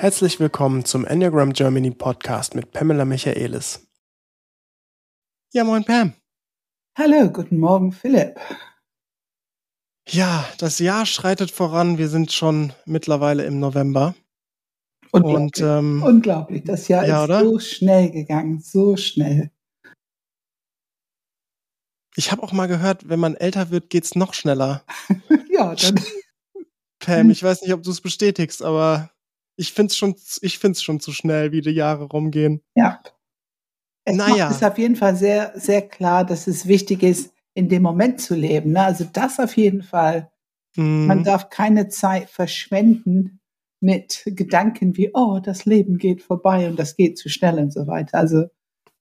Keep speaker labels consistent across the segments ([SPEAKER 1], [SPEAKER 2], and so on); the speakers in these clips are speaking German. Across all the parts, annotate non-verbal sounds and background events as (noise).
[SPEAKER 1] Herzlich willkommen zum Enneagram Germany Podcast mit Pamela Michaelis. Ja, moin Pam.
[SPEAKER 2] Hallo, guten Morgen Philipp.
[SPEAKER 1] Ja, das Jahr schreitet voran. Wir sind schon mittlerweile im November.
[SPEAKER 2] Unglaublich. Und, ähm, Unglaublich. Das Jahr ja, ist oder? so schnell gegangen, so schnell.
[SPEAKER 1] Ich habe auch mal gehört, wenn man älter wird, geht's noch schneller. (laughs)
[SPEAKER 2] ja, dann.
[SPEAKER 1] Pam, ich weiß nicht, ob du es bestätigst, aber ich finde es schon, ich find's schon zu schnell, wie die Jahre rumgehen.
[SPEAKER 2] Ja. Es naja. ist auf jeden Fall sehr, sehr klar, dass es wichtig ist, in dem Moment zu leben. Ne? Also das auf jeden Fall. Mhm. Man darf keine Zeit verschwenden mit Gedanken wie, oh, das Leben geht vorbei und das geht zu schnell und so weiter. Also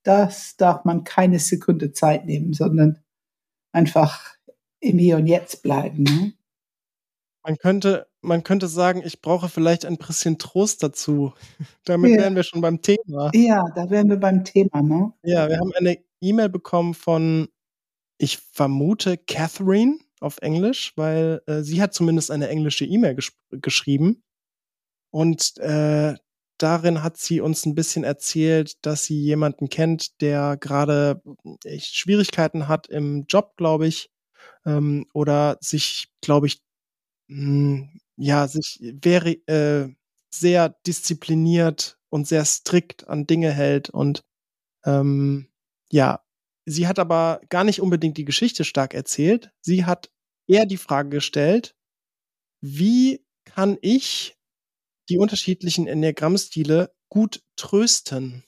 [SPEAKER 2] das darf man keine Sekunde Zeit nehmen, sondern einfach im Hier und Jetzt bleiben. Ne?
[SPEAKER 1] Man könnte, man könnte sagen, ich brauche vielleicht ein bisschen Trost dazu. Damit ja. wären wir schon beim Thema.
[SPEAKER 2] Ja, da wären wir beim Thema, ne?
[SPEAKER 1] Ja, wir haben eine E-Mail bekommen von, ich vermute, Catherine auf Englisch, weil äh, sie hat zumindest eine englische E-Mail gesch geschrieben. Und äh, darin hat sie uns ein bisschen erzählt, dass sie jemanden kennt, der gerade echt Schwierigkeiten hat im Job, glaube ich, ähm, oder sich, glaube ich, mh, hm, ja, sich wäre äh, sehr diszipliniert und sehr strikt an Dinge hält und ähm, ja, sie hat aber gar nicht unbedingt die Geschichte stark erzählt. Sie hat eher die Frage gestellt, wie kann ich die unterschiedlichen Enneagrammstile gut trösten?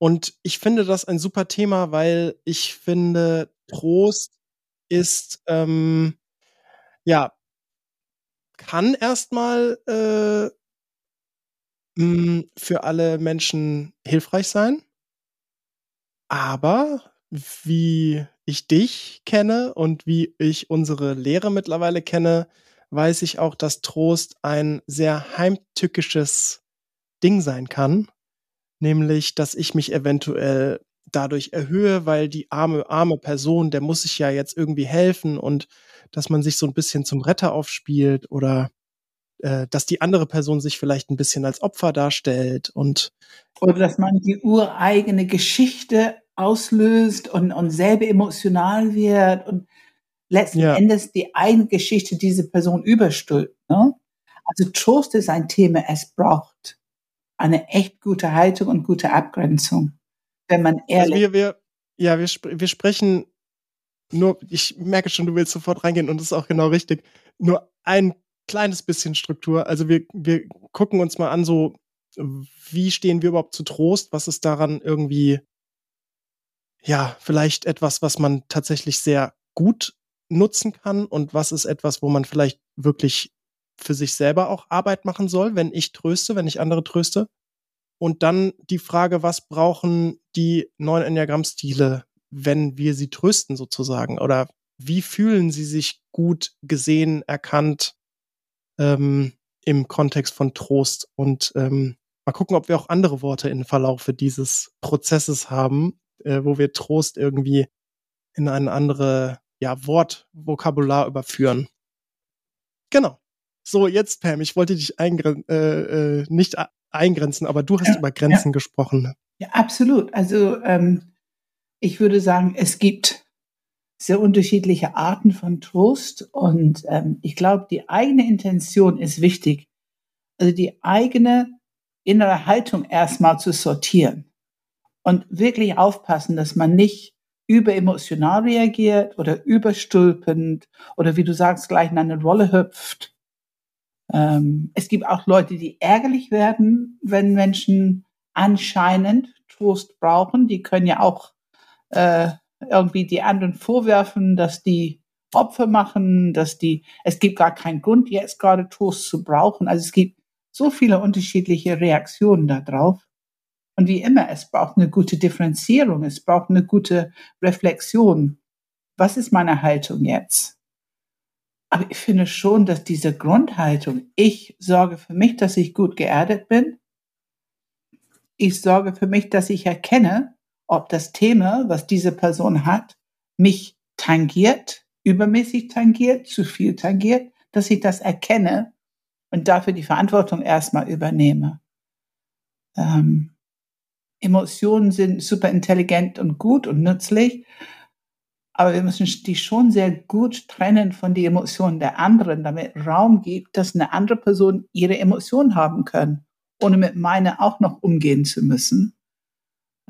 [SPEAKER 1] Und ich finde das ein super Thema, weil ich finde, Trost ist ähm, ja kann erstmal äh, hm, für alle Menschen hilfreich sein. Aber wie ich dich kenne und wie ich unsere Lehre mittlerweile kenne, weiß ich auch, dass Trost ein sehr heimtückisches Ding sein kann. Nämlich, dass ich mich eventuell dadurch erhöhe, weil die arme, arme Person, der muss sich ja jetzt irgendwie helfen und dass man sich so ein bisschen zum Retter aufspielt oder äh, dass die andere Person sich vielleicht ein bisschen als Opfer darstellt und
[SPEAKER 2] oder dass man die ureigene Geschichte auslöst und, und selber emotional wird und letzten ja. Endes die eigene Geschichte diese Person überstülpt. Ne? Also Trost ist ein Thema, es braucht eine echt gute Haltung und gute Abgrenzung, wenn man also ehrlich.
[SPEAKER 1] Also wir, wir, ja, wir, wir sprechen nur, ich merke schon, du willst sofort reingehen und das ist auch genau richtig. Nur ein kleines bisschen Struktur. Also wir, wir gucken uns mal an, so, wie stehen wir überhaupt zu Trost? Was ist daran irgendwie, ja, vielleicht etwas, was man tatsächlich sehr gut nutzen kann und was ist etwas, wo man vielleicht wirklich für sich selber auch Arbeit machen soll, wenn ich tröste, wenn ich andere tröste. Und dann die Frage, was brauchen die neuen Enneagramm-Stile wenn wir sie trösten sozusagen? Oder wie fühlen sie sich gut gesehen, erkannt ähm, im Kontext von Trost? Und ähm, mal gucken, ob wir auch andere Worte im Verlaufe dieses Prozesses haben, äh, wo wir Trost irgendwie in ein andere ja, Wortvokabular überführen. Genau. So, jetzt, Pam, ich wollte dich äh, äh, nicht eingrenzen, aber du hast ja, über Grenzen ja. gesprochen.
[SPEAKER 2] Ja, absolut. Also ähm, ich würde sagen, es gibt sehr unterschiedliche Arten von Trost und ähm, ich glaube, die eigene Intention ist wichtig. Also die eigene innere Haltung erstmal zu sortieren und wirklich aufpassen, dass man nicht überemotional reagiert oder überstülpend oder wie du sagst, gleich in eine Rolle hüpft. Ähm, es gibt auch Leute, die ärgerlich werden, wenn Menschen anscheinend Trost brauchen. Die können ja auch äh, irgendwie die anderen vorwerfen, dass die Opfer machen, dass die, es gibt gar keinen Grund, jetzt gerade Trost zu brauchen. Also es gibt so viele unterschiedliche Reaktionen darauf. Und wie immer, es braucht eine gute Differenzierung, es braucht eine gute Reflexion. Was ist meine Haltung jetzt? Aber ich finde schon, dass diese Grundhaltung, ich sorge für mich, dass ich gut geerdet bin. Ich sorge für mich, dass ich erkenne, ob das Thema, was diese Person hat, mich tangiert, übermäßig tangiert, zu viel tangiert, dass ich das erkenne und dafür die Verantwortung erstmal übernehme. Ähm, Emotionen sind super intelligent und gut und nützlich, aber wir müssen die schon sehr gut trennen von den Emotionen der anderen, damit Raum gibt, dass eine andere Person ihre Emotionen haben kann, ohne mit meiner auch noch umgehen zu müssen.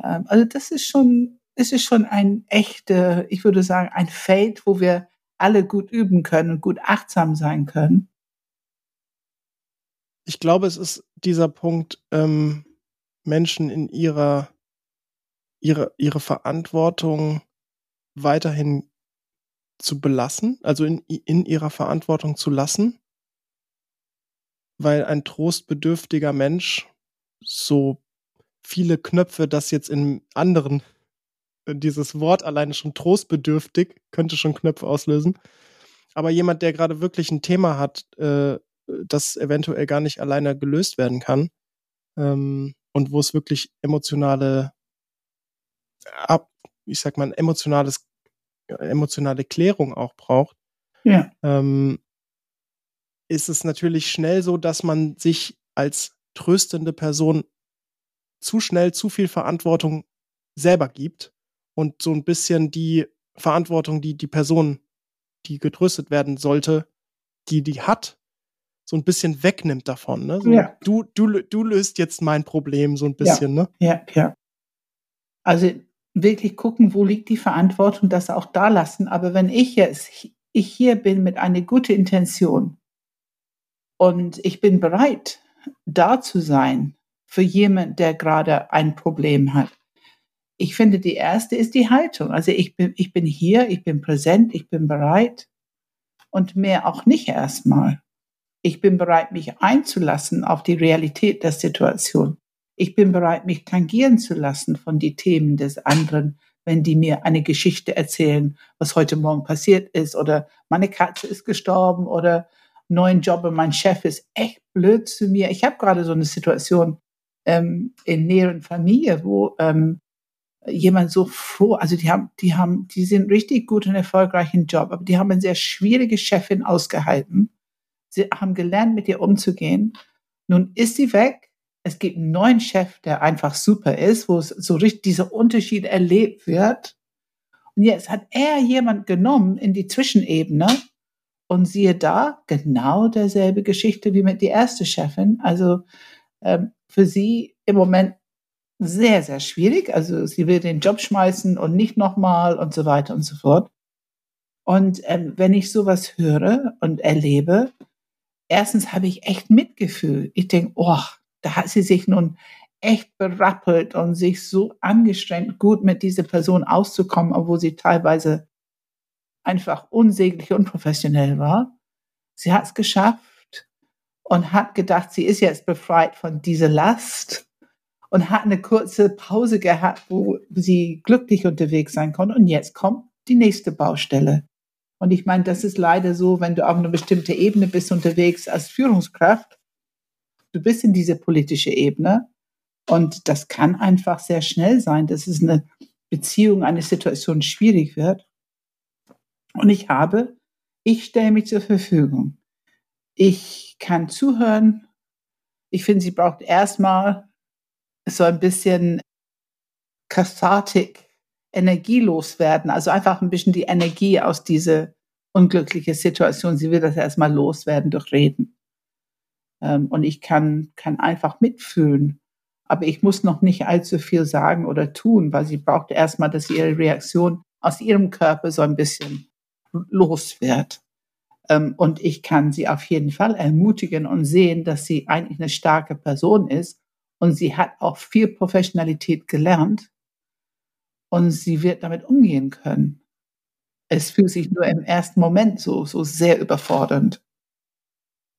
[SPEAKER 2] Ähm, also das ist schon, es ist schon ein echte, ich würde sagen, ein Feld, wo wir alle gut üben können und gut achtsam sein können.
[SPEAKER 1] Ich glaube, es ist dieser Punkt, ähm, Menschen in ihrer, ihre, ihre Verantwortung weiterhin zu belassen, also in, in ihrer Verantwortung zu lassen, weil ein trostbedürftiger Mensch so viele Knöpfe, das jetzt in anderen, äh, dieses Wort alleine schon trostbedürftig, könnte schon Knöpfe auslösen. Aber jemand, der gerade wirklich ein Thema hat, äh, das eventuell gar nicht alleine gelöst werden kann ähm, und wo es wirklich emotionale ab, ich sag mal, emotionales, emotionale Klärung auch braucht,
[SPEAKER 2] ja.
[SPEAKER 1] ähm, ist es natürlich schnell so, dass man sich als tröstende Person zu schnell zu viel Verantwortung selber gibt und so ein bisschen die Verantwortung, die die Person, die getröstet werden sollte, die die hat, so ein bisschen wegnimmt davon. Ne? So,
[SPEAKER 2] ja.
[SPEAKER 1] du, du, du löst jetzt mein Problem so ein bisschen.
[SPEAKER 2] Ja,
[SPEAKER 1] ne?
[SPEAKER 2] ja, ja. Also wirklich gucken, wo liegt die Verantwortung, das auch da lassen. Aber wenn ich jetzt ich hier bin mit einer guten Intention und ich bin bereit, da zu sein für jemand, der gerade ein Problem hat. Ich finde, die erste ist die Haltung. Also ich bin, ich bin hier, ich bin präsent, ich bin bereit und mehr auch nicht erstmal. Ich bin bereit, mich einzulassen auf die Realität der Situation. Ich bin bereit, mich tangieren zu lassen von den Themen des anderen, wenn die mir eine Geschichte erzählen, was heute Morgen passiert ist oder meine Katze ist gestorben oder neuen Job und mein Chef ist echt blöd zu mir. Ich habe gerade so eine Situation ähm, in näheren Familie, wo ähm, jemand so froh, also die haben, die haben, die sind richtig gut und erfolgreichen Job, aber die haben eine sehr schwierige Chefin ausgehalten. Sie haben gelernt, mit ihr umzugehen. Nun ist sie weg es gibt einen neuen Chef, der einfach super ist, wo es so richtig dieser Unterschied erlebt wird. Und jetzt hat er jemand genommen in die Zwischenebene und siehe da, genau derselbe Geschichte wie mit der ersten Chefin. Also ähm, für sie im Moment sehr, sehr schwierig. Also sie will den Job schmeißen und nicht nochmal und so weiter und so fort. Und ähm, wenn ich sowas höre und erlebe, erstens habe ich echt Mitgefühl. Ich denke, oh, da hat sie sich nun echt berappelt und sich so angestrengt, gut mit dieser Person auszukommen, obwohl sie teilweise einfach unsäglich unprofessionell war. Sie hat es geschafft und hat gedacht, sie ist jetzt befreit von dieser Last und hat eine kurze Pause gehabt, wo sie glücklich unterwegs sein konnte. Und jetzt kommt die nächste Baustelle. Und ich meine, das ist leider so, wenn du auf einer bestimmten Ebene bist unterwegs als Führungskraft, du bist in diese politische Ebene und das kann einfach sehr schnell sein, dass es eine Beziehung, eine Situation schwierig wird. Und ich habe, ich stelle mich zur Verfügung. Ich kann zuhören. Ich finde, sie braucht erstmal so ein bisschen Kathartik, energielos werden. Also einfach ein bisschen die Energie aus dieser unglücklichen Situation. Sie will das erstmal loswerden durch Reden. Ähm, und ich kann, kann einfach mitfühlen. Aber ich muss noch nicht allzu viel sagen oder tun, weil sie braucht erstmal, dass ihre Reaktion aus ihrem Körper so ein bisschen los wird. Ähm, und ich kann sie auf jeden Fall ermutigen und sehen, dass sie eigentlich eine starke Person ist. Und sie hat auch viel Professionalität gelernt. Und sie wird damit umgehen können. Es fühlt sich nur im ersten Moment so, so sehr überfordernd.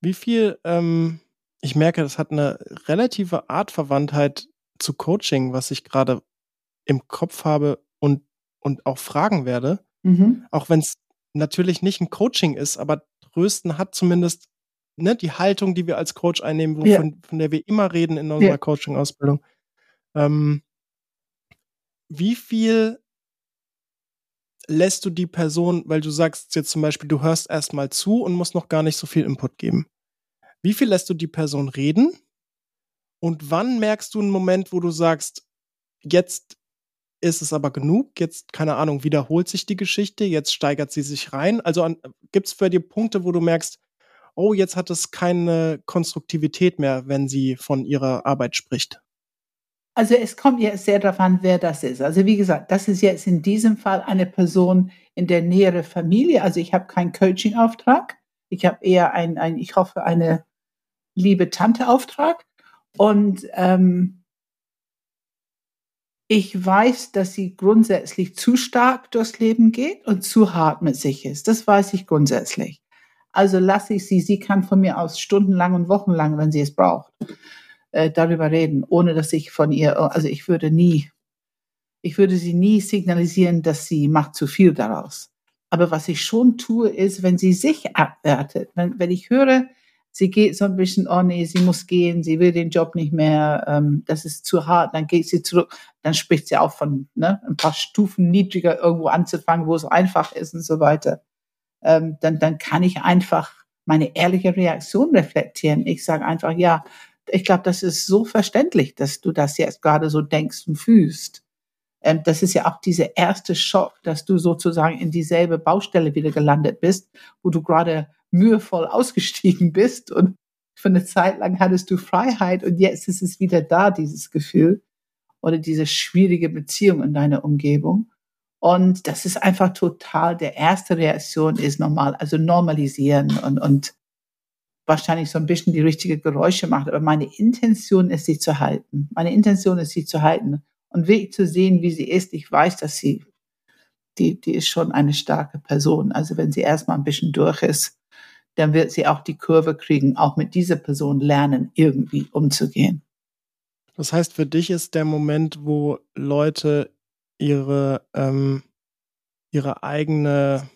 [SPEAKER 1] Wie viel, ähm, ich merke, das hat eine relative Artverwandtheit zu Coaching, was ich gerade im Kopf habe und, und auch fragen werde. Mhm. Auch wenn es natürlich nicht ein Coaching ist, aber Trösten hat zumindest ne, die Haltung, die wir als Coach einnehmen, wovon, ja. von der wir immer reden in unserer ja. Coaching-Ausbildung. Ähm, wie viel lässt du die Person, weil du sagst jetzt zum Beispiel, du hörst erstmal zu und musst noch gar nicht so viel Input geben. Wie viel lässt du die Person reden? Und wann merkst du einen Moment, wo du sagst, jetzt ist es aber genug, jetzt, keine Ahnung, wiederholt sich die Geschichte, jetzt steigert sie sich rein. Also gibt es bei dir Punkte, wo du merkst, oh, jetzt hat es keine Konstruktivität mehr, wenn sie von ihrer Arbeit spricht?
[SPEAKER 2] Also es kommt jetzt sehr darauf an, wer das ist. Also wie gesagt, das ist jetzt in diesem Fall eine Person in der näheren Familie. Also ich habe keinen Coaching-Auftrag. Ich habe eher ein, ein, ich hoffe, eine liebe Tante-Auftrag. Und ähm, ich weiß, dass sie grundsätzlich zu stark durchs Leben geht und zu hart mit sich ist. Das weiß ich grundsätzlich. Also lasse ich sie, sie kann von mir aus stundenlang und wochenlang, wenn sie es braucht, äh, darüber reden, ohne dass ich von ihr, also ich würde nie, ich würde sie nie signalisieren, dass sie macht zu viel daraus. Aber was ich schon tue, ist, wenn sie sich abwertet, wenn, wenn ich höre, sie geht so ein bisschen, oh nee, sie muss gehen, sie will den Job nicht mehr, ähm, das ist zu hart, dann geht sie zurück, dann spricht sie auch von ne, ein paar Stufen niedriger irgendwo anzufangen, wo es einfach ist und so weiter. Ähm, dann, dann kann ich einfach meine ehrliche Reaktion reflektieren. Ich sage einfach, ja, ich glaube, das ist so verständlich, dass du das jetzt gerade so denkst und fühlst. Ähm, das ist ja auch dieser erste Schock, dass du sozusagen in dieselbe Baustelle wieder gelandet bist, wo du gerade mühevoll ausgestiegen bist und für eine Zeit lang hattest du Freiheit und jetzt ist es wieder da, dieses Gefühl oder diese schwierige Beziehung in deiner Umgebung. Und das ist einfach total, der erste Reaktion ist normal, also normalisieren und, und wahrscheinlich so ein bisschen die richtige Geräusche macht. Aber meine Intention ist, sie zu halten. Meine Intention ist, sie zu halten und wirklich zu sehen, wie sie ist. Ich weiß, dass sie, die, die ist schon eine starke Person. Also wenn sie erstmal ein bisschen durch ist, dann wird sie auch die Kurve kriegen, auch mit dieser Person lernen, irgendwie umzugehen.
[SPEAKER 1] Das heißt, für dich ist der Moment, wo Leute ihre, ähm, ihre eigene,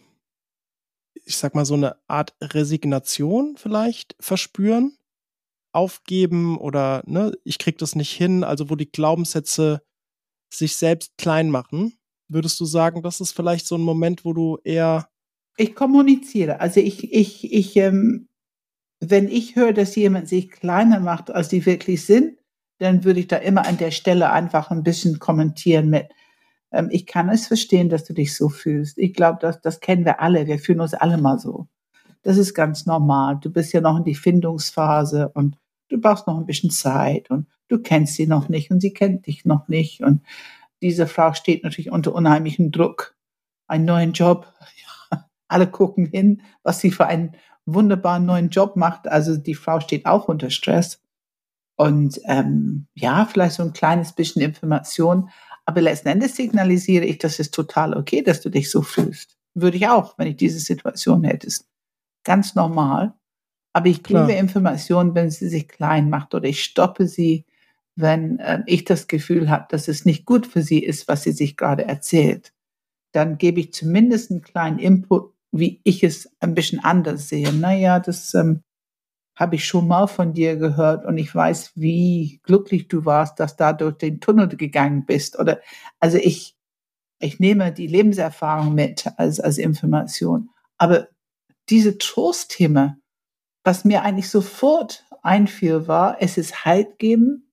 [SPEAKER 1] ich sag mal, so eine Art Resignation vielleicht verspüren, aufgeben oder, ne, ich krieg das nicht hin, also wo die Glaubenssätze sich selbst klein machen. Würdest du sagen, das ist vielleicht so ein Moment, wo du eher
[SPEAKER 2] ich kommuniziere. Also ich, ich, ich, ähm, wenn ich höre, dass jemand sich kleiner macht, als die wirklich sind, dann würde ich da immer an der Stelle einfach ein bisschen kommentieren mit, ähm, ich kann es verstehen, dass du dich so fühlst. Ich glaube, das, das kennen wir alle. Wir fühlen uns alle mal so. Das ist ganz normal. Du bist ja noch in die Findungsphase und du brauchst noch ein bisschen Zeit und du kennst sie noch nicht und sie kennt dich noch nicht. Und diese Frau steht natürlich unter unheimlichem Druck. Einen neuen Job, alle gucken hin, was sie für einen wunderbaren neuen Job macht. Also die Frau steht auch unter Stress. Und ähm, ja, vielleicht so ein kleines bisschen Information. Aber letzten Endes signalisiere ich, das ist total okay, dass du dich so fühlst. Würde ich auch, wenn ich diese Situation hättest. Ganz normal. Aber ich Klar. gebe Informationen, wenn sie sich klein macht oder ich stoppe sie, wenn äh, ich das Gefühl habe, dass es nicht gut für sie ist, was sie sich gerade erzählt. Dann gebe ich zumindest einen kleinen Input, wie ich es ein bisschen anders sehe. Naja, das ähm, habe ich schon mal von dir gehört und ich weiß, wie glücklich du warst, dass da durch den Tunnel gegangen bist. Oder also ich, ich nehme die Lebenserfahrung mit als, als Information. Aber diese Trostthema, was mir eigentlich sofort einfiel, war, es ist Halt geben,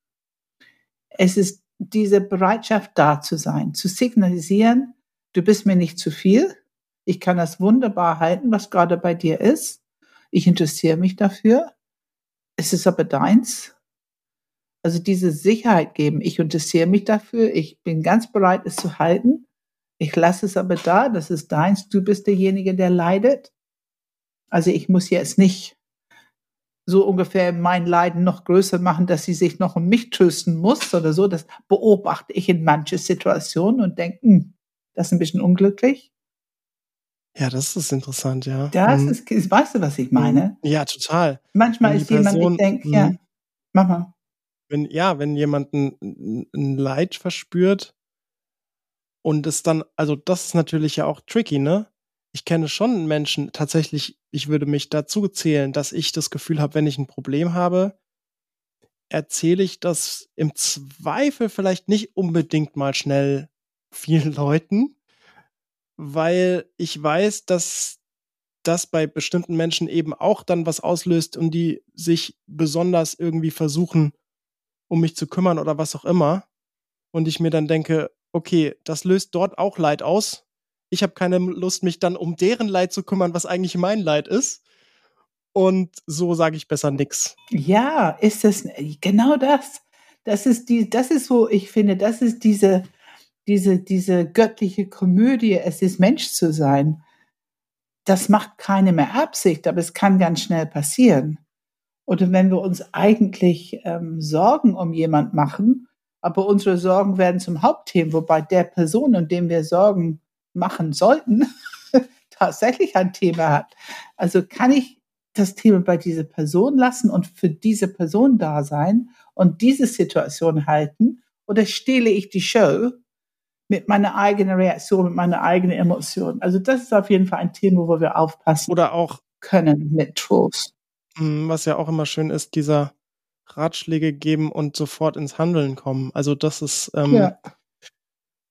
[SPEAKER 2] es ist diese Bereitschaft da zu sein, zu signalisieren, du bist mir nicht zu viel, ich kann das wunderbar halten, was gerade bei dir ist. Ich interessiere mich dafür. Es ist aber deins. Also diese Sicherheit geben. Ich interessiere mich dafür. Ich bin ganz bereit, es zu halten. Ich lasse es aber da. Das ist deins. Du bist derjenige, der leidet. Also ich muss jetzt nicht so ungefähr mein Leiden noch größer machen, dass sie sich noch um mich trösten muss oder so. Das beobachte ich in manchen Situationen und denke, hm, das ist ein bisschen unglücklich.
[SPEAKER 1] Ja, das ist interessant, ja.
[SPEAKER 2] Das mhm. ist, weißt du, was ich meine?
[SPEAKER 1] Mhm. Ja, total.
[SPEAKER 2] Manchmal ist Person, jemand, ich denke, ja, mhm. mach mal.
[SPEAKER 1] Wenn, ja, wenn jemand ein, ein Leid verspürt und es dann, also das ist natürlich ja auch tricky, ne? Ich kenne schon Menschen, tatsächlich, ich würde mich dazu zählen, dass ich das Gefühl habe, wenn ich ein Problem habe, erzähle ich das im Zweifel vielleicht nicht unbedingt mal schnell vielen (laughs) Leuten, weil ich weiß, dass das bei bestimmten Menschen eben auch dann was auslöst und die sich besonders irgendwie versuchen, um mich zu kümmern oder was auch immer. Und ich mir dann denke, okay, das löst dort auch Leid aus. Ich habe keine Lust, mich dann um deren Leid zu kümmern, was eigentlich mein Leid ist. Und so sage ich besser nix.
[SPEAKER 2] Ja, ist es genau das. Das ist die, das ist wo ich finde, das ist diese, diese, diese göttliche Komödie, es ist Mensch zu sein. Das macht keine mehr Absicht, aber es kann ganz schnell passieren. Oder wenn wir uns eigentlich ähm, Sorgen um jemand machen, aber unsere Sorgen werden zum Hauptthema, wobei der Person, um dem wir Sorgen machen sollten, (laughs) tatsächlich ein Thema hat. Also kann ich das Thema bei dieser Person lassen und für diese Person da sein und diese Situation halten oder stehle ich die Show mit meiner eigenen Reaktion, mit meiner eigenen Emotion? Also das ist auf jeden Fall ein Thema, wo wir aufpassen
[SPEAKER 1] oder auch
[SPEAKER 2] können mit Trost.
[SPEAKER 1] Hm, was ja auch immer schön ist, dieser Ratschläge geben und sofort ins Handeln kommen. Also das ist ähm, ja.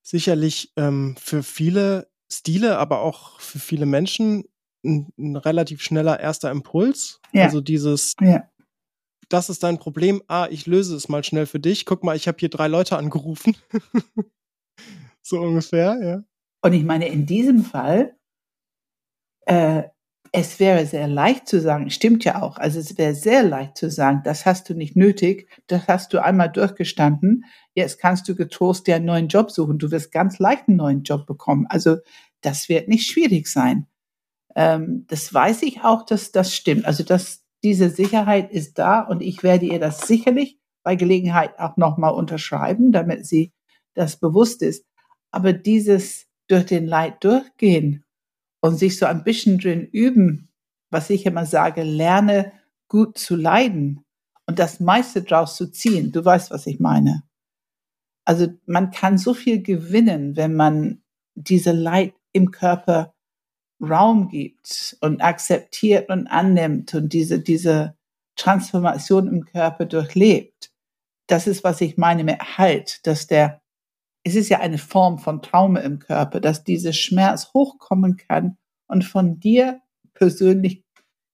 [SPEAKER 1] sicherlich ähm, für viele Stile, aber auch für viele Menschen ein, ein relativ schneller erster Impuls. Ja. Also dieses, ja. das ist dein Problem. Ah, ich löse es mal schnell für dich. Guck mal, ich habe hier drei Leute angerufen. (laughs) so ungefähr, ja.
[SPEAKER 2] Und ich meine, in diesem Fall, äh, es wäre sehr leicht zu sagen, stimmt ja auch, also es wäre sehr leicht zu sagen, das hast du nicht nötig, das hast du einmal durchgestanden, jetzt kannst du getrost dir einen neuen Job suchen, du wirst ganz leicht einen neuen Job bekommen. Also das wird nicht schwierig sein. Ähm, das weiß ich auch, dass das stimmt. Also dass diese Sicherheit ist da und ich werde ihr das sicherlich bei Gelegenheit auch nochmal unterschreiben, damit sie das bewusst ist. Aber dieses durch den Leid durchgehen, und sich so ein bisschen drin üben, was ich immer sage, lerne gut zu leiden und das meiste draus zu ziehen. Du weißt, was ich meine. Also man kann so viel gewinnen, wenn man diese Leid im Körper Raum gibt und akzeptiert und annimmt und diese, diese Transformation im Körper durchlebt. Das ist, was ich meine mit Halt, dass der es ist ja eine Form von Trauma im Körper, dass dieser Schmerz hochkommen kann und von dir persönlich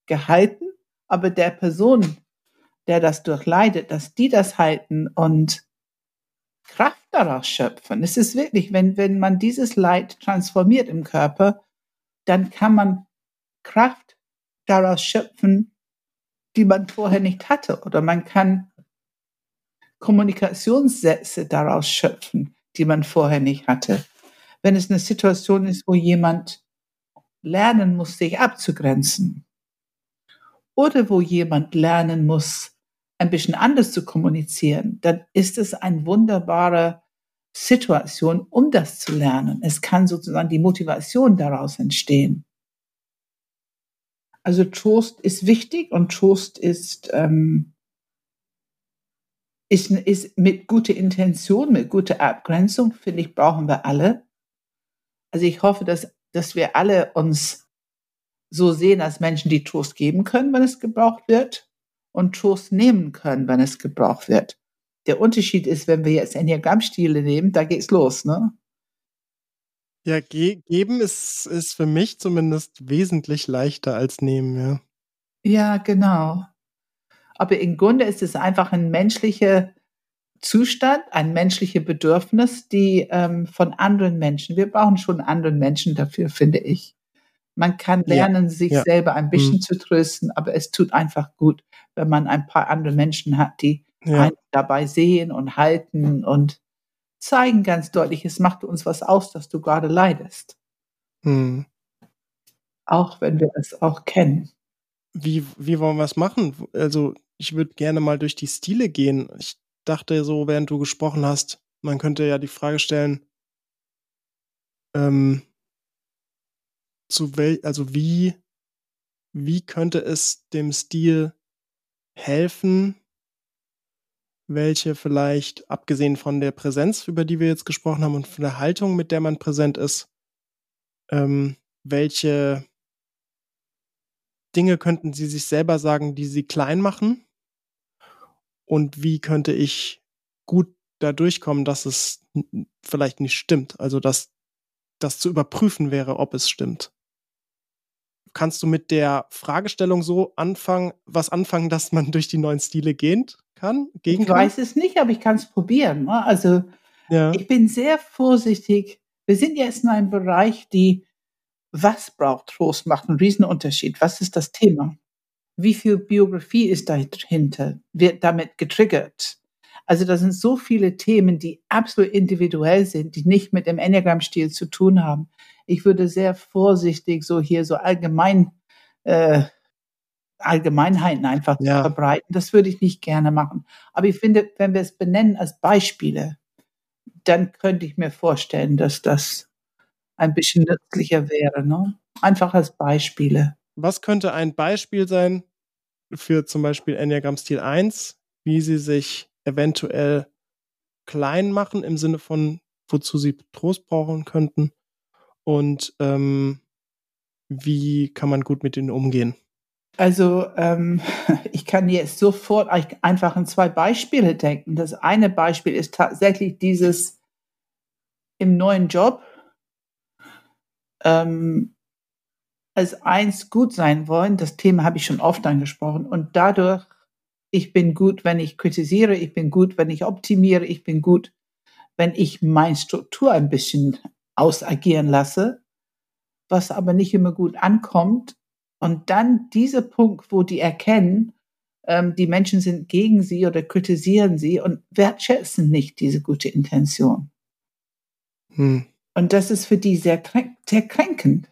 [SPEAKER 2] gehalten, aber der Person, der das durchleidet, dass die das halten und Kraft daraus schöpfen. Es ist wirklich, wenn, wenn man dieses Leid transformiert im Körper, dann kann man Kraft daraus schöpfen, die man vorher nicht hatte. Oder man kann Kommunikationssätze daraus schöpfen, die man vorher nicht hatte. Wenn es eine Situation ist, wo jemand lernen muss, sich abzugrenzen, oder wo jemand lernen muss, ein bisschen anders zu kommunizieren, dann ist es eine wunderbare Situation, um das zu lernen. Es kann sozusagen die Motivation daraus entstehen. Also Trost ist wichtig und Trost ist ähm, ist, ist mit guter Intention, mit guter Abgrenzung, finde ich, brauchen wir alle. Also ich hoffe, dass, dass wir alle uns so sehen als Menschen, die Trost geben können, wenn es gebraucht wird und Trost nehmen können, wenn es gebraucht wird. Der Unterschied ist, wenn wir jetzt Enneagramm-Stile nehmen, da geht's los, ne?
[SPEAKER 1] Ja, ge geben ist, ist für mich zumindest wesentlich leichter als nehmen, ja.
[SPEAKER 2] Ja, genau. Aber im Grunde ist es einfach ein menschlicher Zustand, ein menschliches Bedürfnis, die ähm, von anderen Menschen, wir brauchen schon anderen Menschen dafür, finde ich. Man kann lernen, ja, sich ja. selber ein bisschen mhm. zu trösten, aber es tut einfach gut, wenn man ein paar andere Menschen hat, die ja. einen dabei sehen und halten und zeigen ganz deutlich, es macht uns was aus, dass du gerade leidest. Mhm. Auch wenn wir es auch kennen.
[SPEAKER 1] Wie, wie wollen wir es machen? Also ich würde gerne mal durch die Stile gehen. Ich dachte so, während du gesprochen hast, man könnte ja die Frage stellen, ähm, zu wel, also wie, wie könnte es dem Stil helfen, welche vielleicht, abgesehen von der Präsenz, über die wir jetzt gesprochen haben, und von der Haltung, mit der man präsent ist, ähm, welche Dinge könnten sie sich selber sagen, die sie klein machen? Und wie könnte ich gut da durchkommen, dass es vielleicht nicht stimmt. Also dass das zu überprüfen wäre, ob es stimmt. kannst du mit der Fragestellung so anfangen, was anfangen, dass man durch die neuen Stile gehen kann?
[SPEAKER 2] Gehen ich kann? weiß es nicht, aber ich kann es probieren. Ne? Also ja. ich bin sehr vorsichtig. Wir sind jetzt in einem Bereich, die was braucht Trost, macht einen Riesenunterschied. Was ist das Thema? Wie viel Biografie ist dahinter? Wird damit getriggert? Also da sind so viele Themen, die absolut individuell sind, die nicht mit dem Enneagram-Stil zu tun haben. Ich würde sehr vorsichtig so hier so allgemein äh, Allgemeinheiten einfach ja. verbreiten. Das würde ich nicht gerne machen. Aber ich finde, wenn wir es benennen als Beispiele, dann könnte ich mir vorstellen, dass das ein bisschen nützlicher wäre. Ne? Einfach als Beispiele.
[SPEAKER 1] Was könnte ein Beispiel sein für zum Beispiel Enneagram Stil 1, wie sie sich eventuell klein machen im Sinne von, wozu sie Trost brauchen könnten und ähm, wie kann man gut mit ihnen umgehen?
[SPEAKER 2] Also ähm, (laughs) ich kann jetzt sofort einfach an zwei Beispiele denken. Das eine Beispiel ist tatsächlich dieses im neuen Job ähm, als eins gut sein wollen. Das Thema habe ich schon oft angesprochen. Und dadurch, ich bin gut, wenn ich kritisiere, ich bin gut, wenn ich optimiere, ich bin gut, wenn ich meine Struktur ein bisschen ausagieren lasse, was aber nicht immer gut ankommt und dann dieser Punkt, wo die erkennen, ähm, die Menschen sind gegen sie oder kritisieren sie und wertschätzen nicht diese gute Intention. Hm. Und das ist für die sehr, sehr kränkend.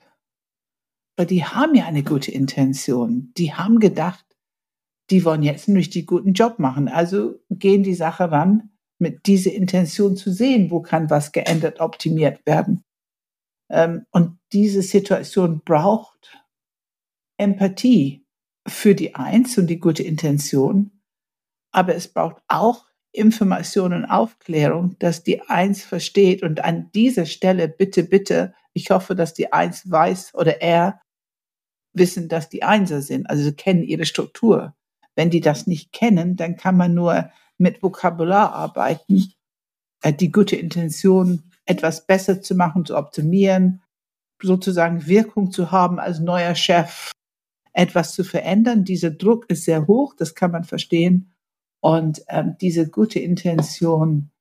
[SPEAKER 2] Weil die haben ja eine gute Intention. Die haben gedacht, die wollen jetzt einen richtig guten Job machen. Also gehen die Sache ran, mit dieser Intention zu sehen, wo kann was geändert, optimiert werden. Ähm, und diese Situation braucht Empathie für die Eins und die gute Intention, aber es braucht auch Information und Aufklärung, dass die Eins versteht und an dieser Stelle bitte, bitte, ich hoffe, dass die Eins weiß oder er wissen, dass die Einser sind, also sie kennen ihre Struktur. Wenn die das nicht kennen, dann kann man nur mit Vokabular arbeiten, äh, die gute Intention etwas besser zu machen, zu optimieren, sozusagen Wirkung zu haben als neuer Chef etwas zu verändern. Dieser Druck ist sehr hoch, das kann man verstehen. Und ähm, diese gute Intention,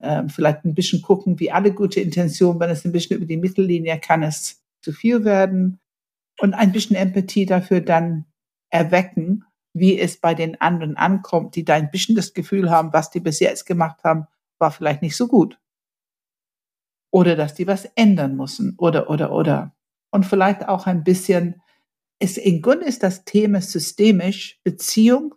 [SPEAKER 2] ähm, vielleicht ein bisschen gucken, wie alle gute Intentionen, wenn es ein bisschen über die Mittellinie kann, es zu viel werden. Und ein bisschen Empathie dafür dann erwecken, wie es bei den anderen ankommt, die da ein bisschen das Gefühl haben, was die bis jetzt gemacht haben, war vielleicht nicht so gut. Oder dass die was ändern müssen. Oder, oder, oder. Und vielleicht auch ein bisschen es im Grunde ist das Thema systemisch Beziehung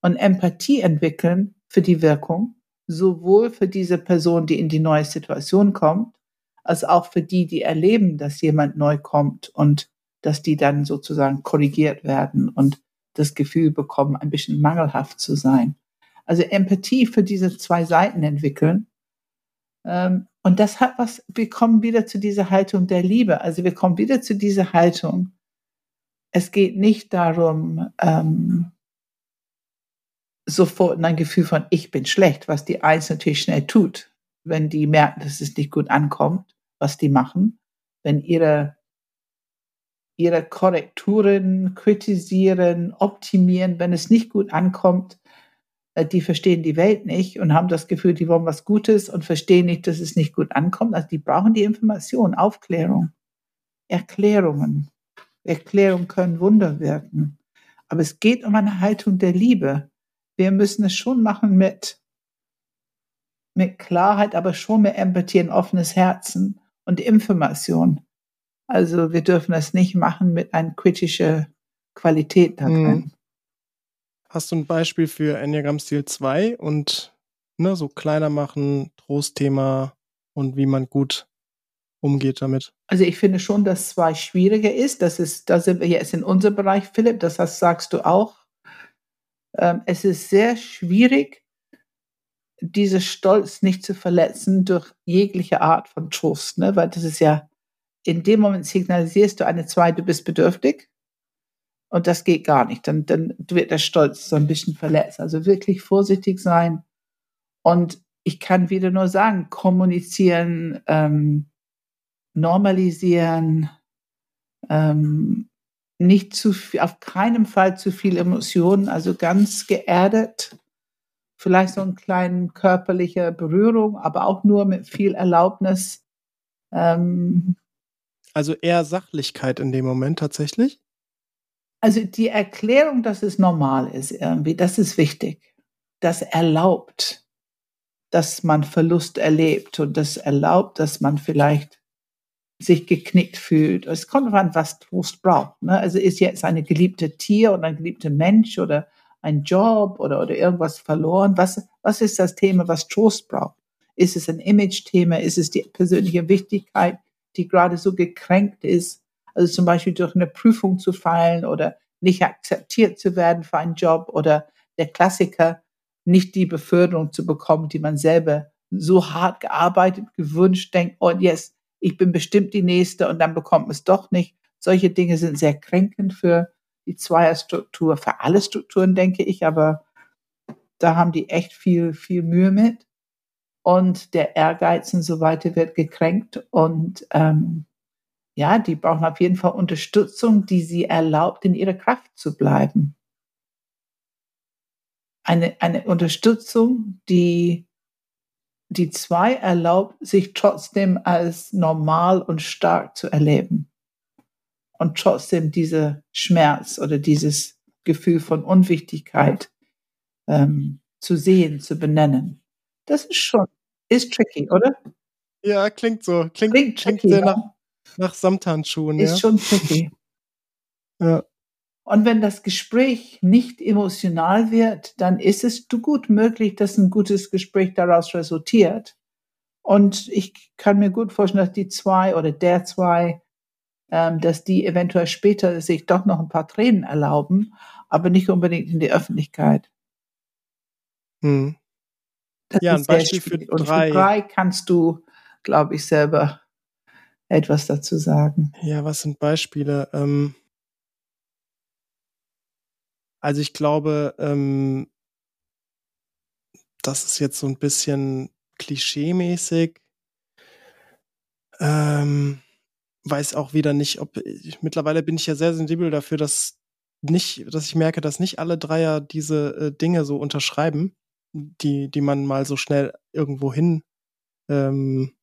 [SPEAKER 2] und Empathie entwickeln für die Wirkung, sowohl für diese Person, die in die neue Situation kommt, als auch für die, die erleben, dass jemand neu kommt und dass die dann sozusagen korrigiert werden und das Gefühl bekommen, ein bisschen mangelhaft zu sein. Also Empathie für diese zwei Seiten entwickeln. Ähm, und das hat was, wir kommen wieder zu dieser Haltung der Liebe. Also wir kommen wieder zu dieser Haltung, es geht nicht darum, ähm, sofort ein Gefühl von ich bin schlecht, was die Eins natürlich schnell tut, wenn die merken, dass es nicht gut ankommt, was die machen, wenn ihre ihre Korrekturen kritisieren, optimieren, wenn es nicht gut ankommt, äh, die verstehen die Welt nicht und haben das Gefühl, die wollen was Gutes und verstehen nicht, dass es nicht gut ankommt. Also die brauchen die Information, Aufklärung, Erklärungen. Erklärung können Wunder wirken. Aber es geht um eine Haltung der Liebe. Wir müssen es schon machen mit, mit Klarheit, aber schon mit Empathie, ein offenes Herzen und Information. Also wir dürfen es nicht machen mit einer kritischen Qualität da drin. Hm.
[SPEAKER 1] Hast du ein Beispiel für Enneagram Stil 2 und ne, so kleiner machen, Trostthema und wie man gut umgeht damit?
[SPEAKER 2] Also ich finde schon, dass zwei schwieriger ist. Das ist, da sind wir jetzt in unserem Bereich, Philipp, das heißt, sagst du auch. Ähm, es ist sehr schwierig, diese Stolz nicht zu verletzen durch jegliche Art von Trost, ne? weil das ist ja, in dem Moment signalisierst du eine zwei, du bist bedürftig und das geht gar nicht. Dann, dann wird der Stolz so ein bisschen verletzt. Also wirklich vorsichtig sein und ich kann wieder nur sagen, kommunizieren, ähm, normalisieren, ähm, nicht zu viel, auf keinen Fall zu viel Emotionen, also ganz geerdet. Vielleicht so eine kleine körperliche Berührung, aber auch nur mit viel Erlaubnis. Ähm,
[SPEAKER 1] also eher Sachlichkeit in dem Moment tatsächlich?
[SPEAKER 2] Also die Erklärung, dass es normal ist irgendwie, das ist wichtig. Das erlaubt, dass man Verlust erlebt und das erlaubt, dass man vielleicht sich geknickt fühlt. Es kommt an, was Trost braucht. Ne? Also ist jetzt eine geliebte Tier oder ein geliebter Mensch oder ein Job oder, oder irgendwas verloren. Was, was ist das Thema, was Trost braucht? Ist es ein Image-Thema? Ist es die persönliche Wichtigkeit, die gerade so gekränkt ist? Also zum Beispiel durch eine Prüfung zu fallen oder nicht akzeptiert zu werden für einen Job oder der Klassiker, nicht die Beförderung zu bekommen, die man selber so hart gearbeitet, gewünscht, denkt, oh yes, ich bin bestimmt die Nächste und dann bekommt man es doch nicht. Solche Dinge sind sehr kränkend für die Zweierstruktur, für alle Strukturen, denke ich, aber da haben die echt viel, viel Mühe mit. Und der Ehrgeiz und so weiter wird gekränkt. Und ähm, ja, die brauchen auf jeden Fall Unterstützung, die sie erlaubt, in ihrer Kraft zu bleiben. Eine, eine Unterstützung, die die zwei erlaubt, sich trotzdem als normal und stark zu erleben und trotzdem diese Schmerz oder dieses Gefühl von Unwichtigkeit ähm, zu sehen, zu benennen. Das ist schon, ist tricky, oder?
[SPEAKER 1] Ja, klingt so. Klingt, klingt, klingt sehr nach, nach Samthandschuhen.
[SPEAKER 2] Ist ja. schon tricky. (laughs) ja. Und wenn das Gespräch nicht emotional wird, dann ist es gut möglich, dass ein gutes Gespräch daraus resultiert. Und ich kann mir gut vorstellen, dass die zwei oder der zwei, ähm, dass die eventuell später sich doch noch ein paar Tränen erlauben, aber nicht unbedingt in die Öffentlichkeit.
[SPEAKER 1] Hm. Ja, ein Beispiel für drei. Und für
[SPEAKER 2] drei kannst du, glaube ich, selber etwas dazu sagen.
[SPEAKER 1] Ja, was sind Beispiele? Ähm also ich glaube, ähm, das ist jetzt so ein bisschen klischeemäßig. Ähm, weiß auch wieder nicht, ob ich, mittlerweile bin ich ja sehr sensibel dafür, dass nicht, dass ich merke, dass nicht alle Dreier diese äh, Dinge so unterschreiben, die, die man mal so schnell irgendwo hin ähm,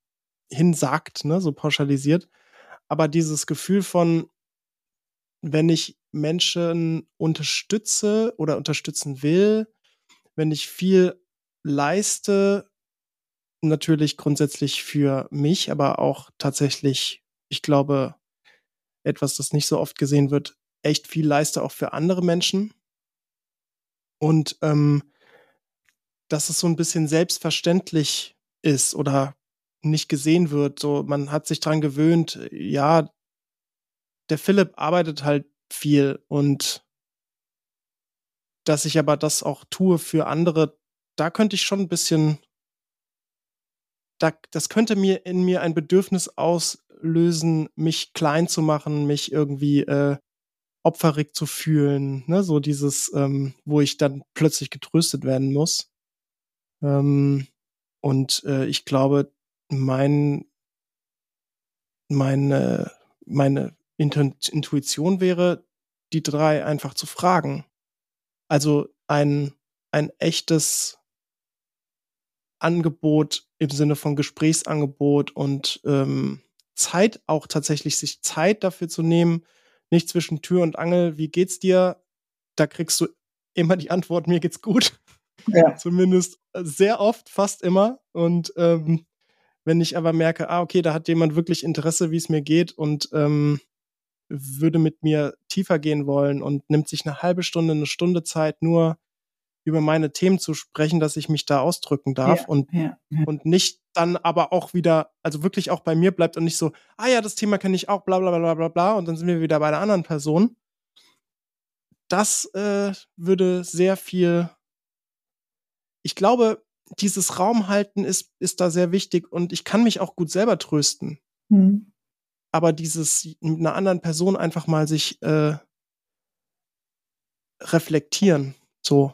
[SPEAKER 1] hinsagt, ne, so pauschalisiert. Aber dieses Gefühl von, wenn ich Menschen unterstütze oder unterstützen will, wenn ich viel leiste, natürlich grundsätzlich für mich, aber auch tatsächlich, ich glaube, etwas, das nicht so oft gesehen wird, echt viel leiste auch für andere Menschen. Und ähm, dass es so ein bisschen selbstverständlich ist oder nicht gesehen wird. So, man hat sich dran gewöhnt, ja, der Philipp arbeitet halt viel und dass ich aber das auch tue für andere, da könnte ich schon ein bisschen, da, das könnte mir in mir ein Bedürfnis auslösen, mich klein zu machen, mich irgendwie äh, opferig zu fühlen, ne? so dieses, ähm, wo ich dann plötzlich getröstet werden muss. Ähm, und äh, ich glaube, mein, meine, meine Intuition wäre, die drei einfach zu fragen. Also ein, ein echtes Angebot im Sinne von Gesprächsangebot und ähm, Zeit auch tatsächlich, sich Zeit dafür zu nehmen, nicht zwischen Tür und Angel, wie geht's dir? Da kriegst du immer die Antwort, mir geht's gut. Ja. (laughs) Zumindest sehr oft, fast immer. Und ähm, wenn ich aber merke, ah, okay, da hat jemand wirklich Interesse, wie es mir geht und ähm, würde mit mir tiefer gehen wollen und nimmt sich eine halbe Stunde, eine Stunde Zeit, nur über meine Themen zu sprechen, dass ich mich da ausdrücken darf ja, und, ja, ja. und nicht dann aber auch wieder, also wirklich auch bei mir bleibt und nicht so, ah ja, das Thema kenne ich auch, bla bla bla bla bla und dann sind wir wieder bei der anderen Person. Das äh, würde sehr viel, ich glaube, dieses Raumhalten ist, ist da sehr wichtig und ich kann mich auch gut selber trösten. Mhm. Aber dieses mit einer anderen Person einfach mal sich äh, reflektieren, so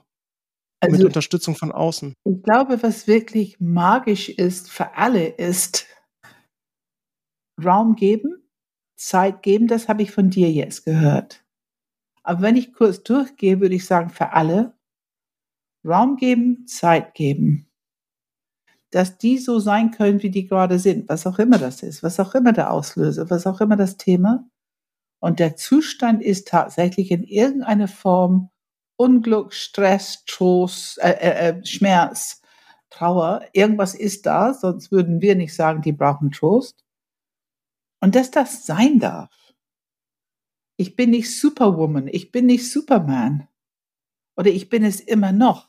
[SPEAKER 1] also, mit Unterstützung von außen.
[SPEAKER 2] Ich glaube, was wirklich magisch ist für alle, ist Raum geben, Zeit geben, das habe ich von dir jetzt gehört. Aber wenn ich kurz durchgehe, würde ich sagen, für alle Raum geben, Zeit geben. Dass die so sein können, wie die gerade sind, was auch immer das ist, was auch immer der Auslöser, was auch immer das Thema. Und der Zustand ist tatsächlich in irgendeiner Form Unglück, Stress, Trost, äh, äh, äh, Schmerz, Trauer. Irgendwas ist da, sonst würden wir nicht sagen, die brauchen Trost. Und dass das sein darf. Ich bin nicht Superwoman, ich bin nicht Superman. Oder ich bin es immer noch,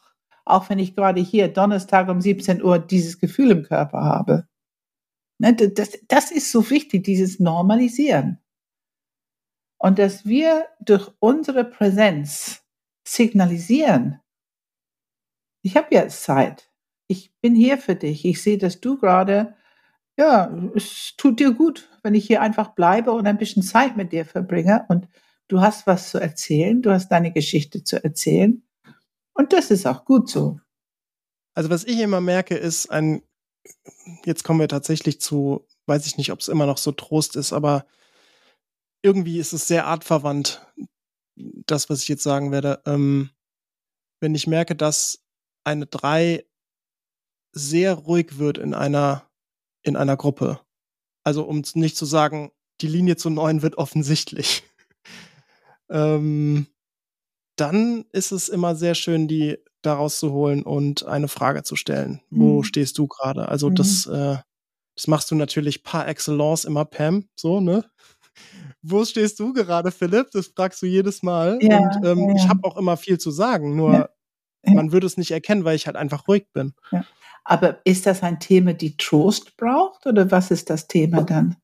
[SPEAKER 2] auch wenn ich gerade hier Donnerstag um 17 Uhr dieses Gefühl im Körper habe. Ne, das, das ist so wichtig, dieses Normalisieren. Und dass wir durch unsere Präsenz signalisieren, ich habe jetzt Zeit, ich bin hier für dich, ich sehe, dass du gerade, ja, es tut dir gut, wenn ich hier einfach bleibe und ein bisschen Zeit mit dir verbringe und du hast was zu erzählen, du hast deine Geschichte zu erzählen und das ist auch gut so.
[SPEAKER 1] Also was ich immer merke, ist ein, jetzt kommen wir tatsächlich zu, weiß ich nicht, ob es immer noch so Trost ist, aber irgendwie ist es sehr artverwandt, das, was ich jetzt sagen werde. Ähm, wenn ich merke, dass eine drei sehr ruhig wird in einer, in einer Gruppe. Also um nicht zu sagen, die Linie zu neun wird offensichtlich. (laughs) ähm, dann ist es immer sehr schön, die daraus zu holen und eine Frage zu stellen. Mhm. Wo stehst du gerade? Also mhm. das, äh, das machst du natürlich par excellence immer, Pam, so, ne? Wo stehst du gerade, Philipp? Das fragst du jedes Mal. Ja, und ähm, ja. ich habe auch immer viel zu sagen, nur ja. man würde es nicht erkennen, weil ich halt einfach ruhig bin.
[SPEAKER 2] Aber ist das ein Thema, die Trost braucht oder was ist das Thema dann?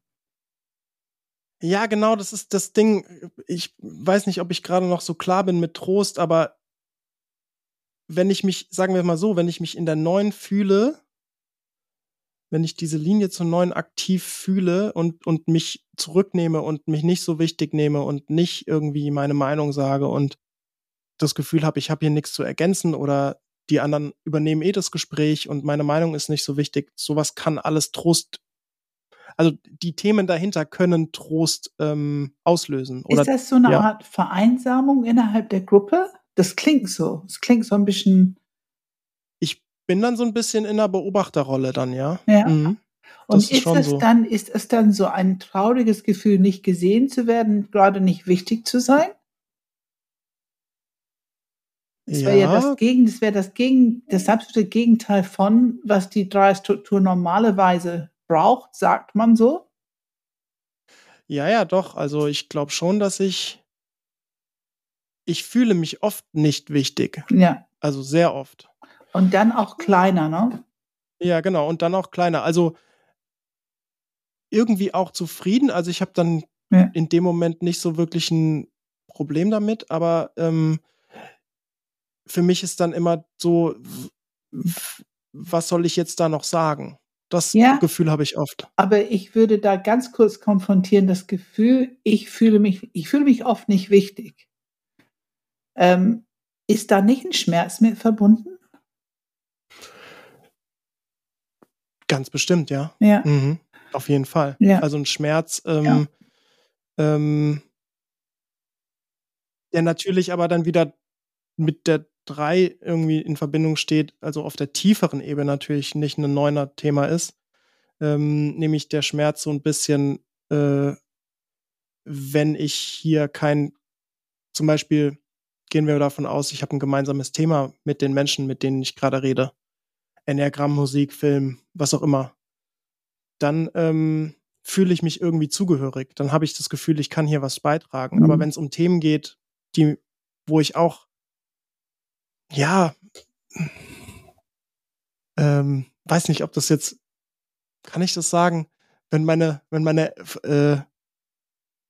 [SPEAKER 1] Ja, genau, das ist das Ding. Ich weiß nicht, ob ich gerade noch so klar bin mit Trost, aber wenn ich mich, sagen wir mal so, wenn ich mich in der neuen fühle, wenn ich diese Linie zur neuen aktiv fühle und, und mich zurücknehme und mich nicht so wichtig nehme und nicht irgendwie meine Meinung sage und das Gefühl habe, ich habe hier nichts zu ergänzen oder die anderen übernehmen eh das Gespräch und meine Meinung ist nicht so wichtig. Sowas kann alles Trost, also die Themen dahinter können Trost ähm, auslösen.
[SPEAKER 2] Oder, ist das so eine ja. Art Vereinsamung innerhalb der Gruppe? Das klingt so. Es klingt so ein bisschen.
[SPEAKER 1] Ich bin dann so ein bisschen in der Beobachterrolle dann, ja.
[SPEAKER 2] Ja. Mhm. Und ist, ist es so. dann, ist es dann so ein trauriges Gefühl, nicht gesehen zu werden, gerade nicht wichtig zu sein? Das ja. wäre ja das Gegen, das wäre das Gegen, das absolute Gegenteil von, was die Dreistruktur normalerweise braucht, sagt man so.
[SPEAKER 1] Ja, ja, doch. Also ich glaube schon, dass ich, ich fühle mich oft nicht wichtig.
[SPEAKER 2] Ja.
[SPEAKER 1] Also sehr oft.
[SPEAKER 2] Und dann auch kleiner, ne?
[SPEAKER 1] Ja, genau. Und dann auch kleiner. Also irgendwie auch zufrieden. Also ich habe dann ja. in dem Moment nicht so wirklich ein Problem damit, aber ähm, für mich ist dann immer so, was soll ich jetzt da noch sagen? Das ja, Gefühl habe ich oft.
[SPEAKER 2] Aber ich würde da ganz kurz konfrontieren, das Gefühl, ich fühle mich, ich fühle mich oft nicht wichtig. Ähm, ist da nicht ein Schmerz mit verbunden?
[SPEAKER 1] Ganz bestimmt, ja.
[SPEAKER 2] Ja.
[SPEAKER 1] Mhm. Auf jeden Fall.
[SPEAKER 2] Ja.
[SPEAKER 1] Also ein Schmerz, ähm, ja. ähm, der natürlich aber dann wieder mit der 3 irgendwie in Verbindung steht, also auf der tieferen Ebene natürlich nicht ein neuner Thema ist, ähm, nämlich der Schmerz so ein bisschen, äh, wenn ich hier kein, zum Beispiel gehen wir davon aus, ich habe ein gemeinsames Thema mit den Menschen, mit denen ich gerade rede. Enneagramm, Musik, Film, was auch immer. Dann ähm, fühle ich mich irgendwie zugehörig. Dann habe ich das Gefühl, ich kann hier was beitragen. Mhm. Aber wenn es um Themen geht, die, wo ich auch ja, ähm, weiß nicht, ob das jetzt, kann ich das sagen, wenn meine, wenn meine äh,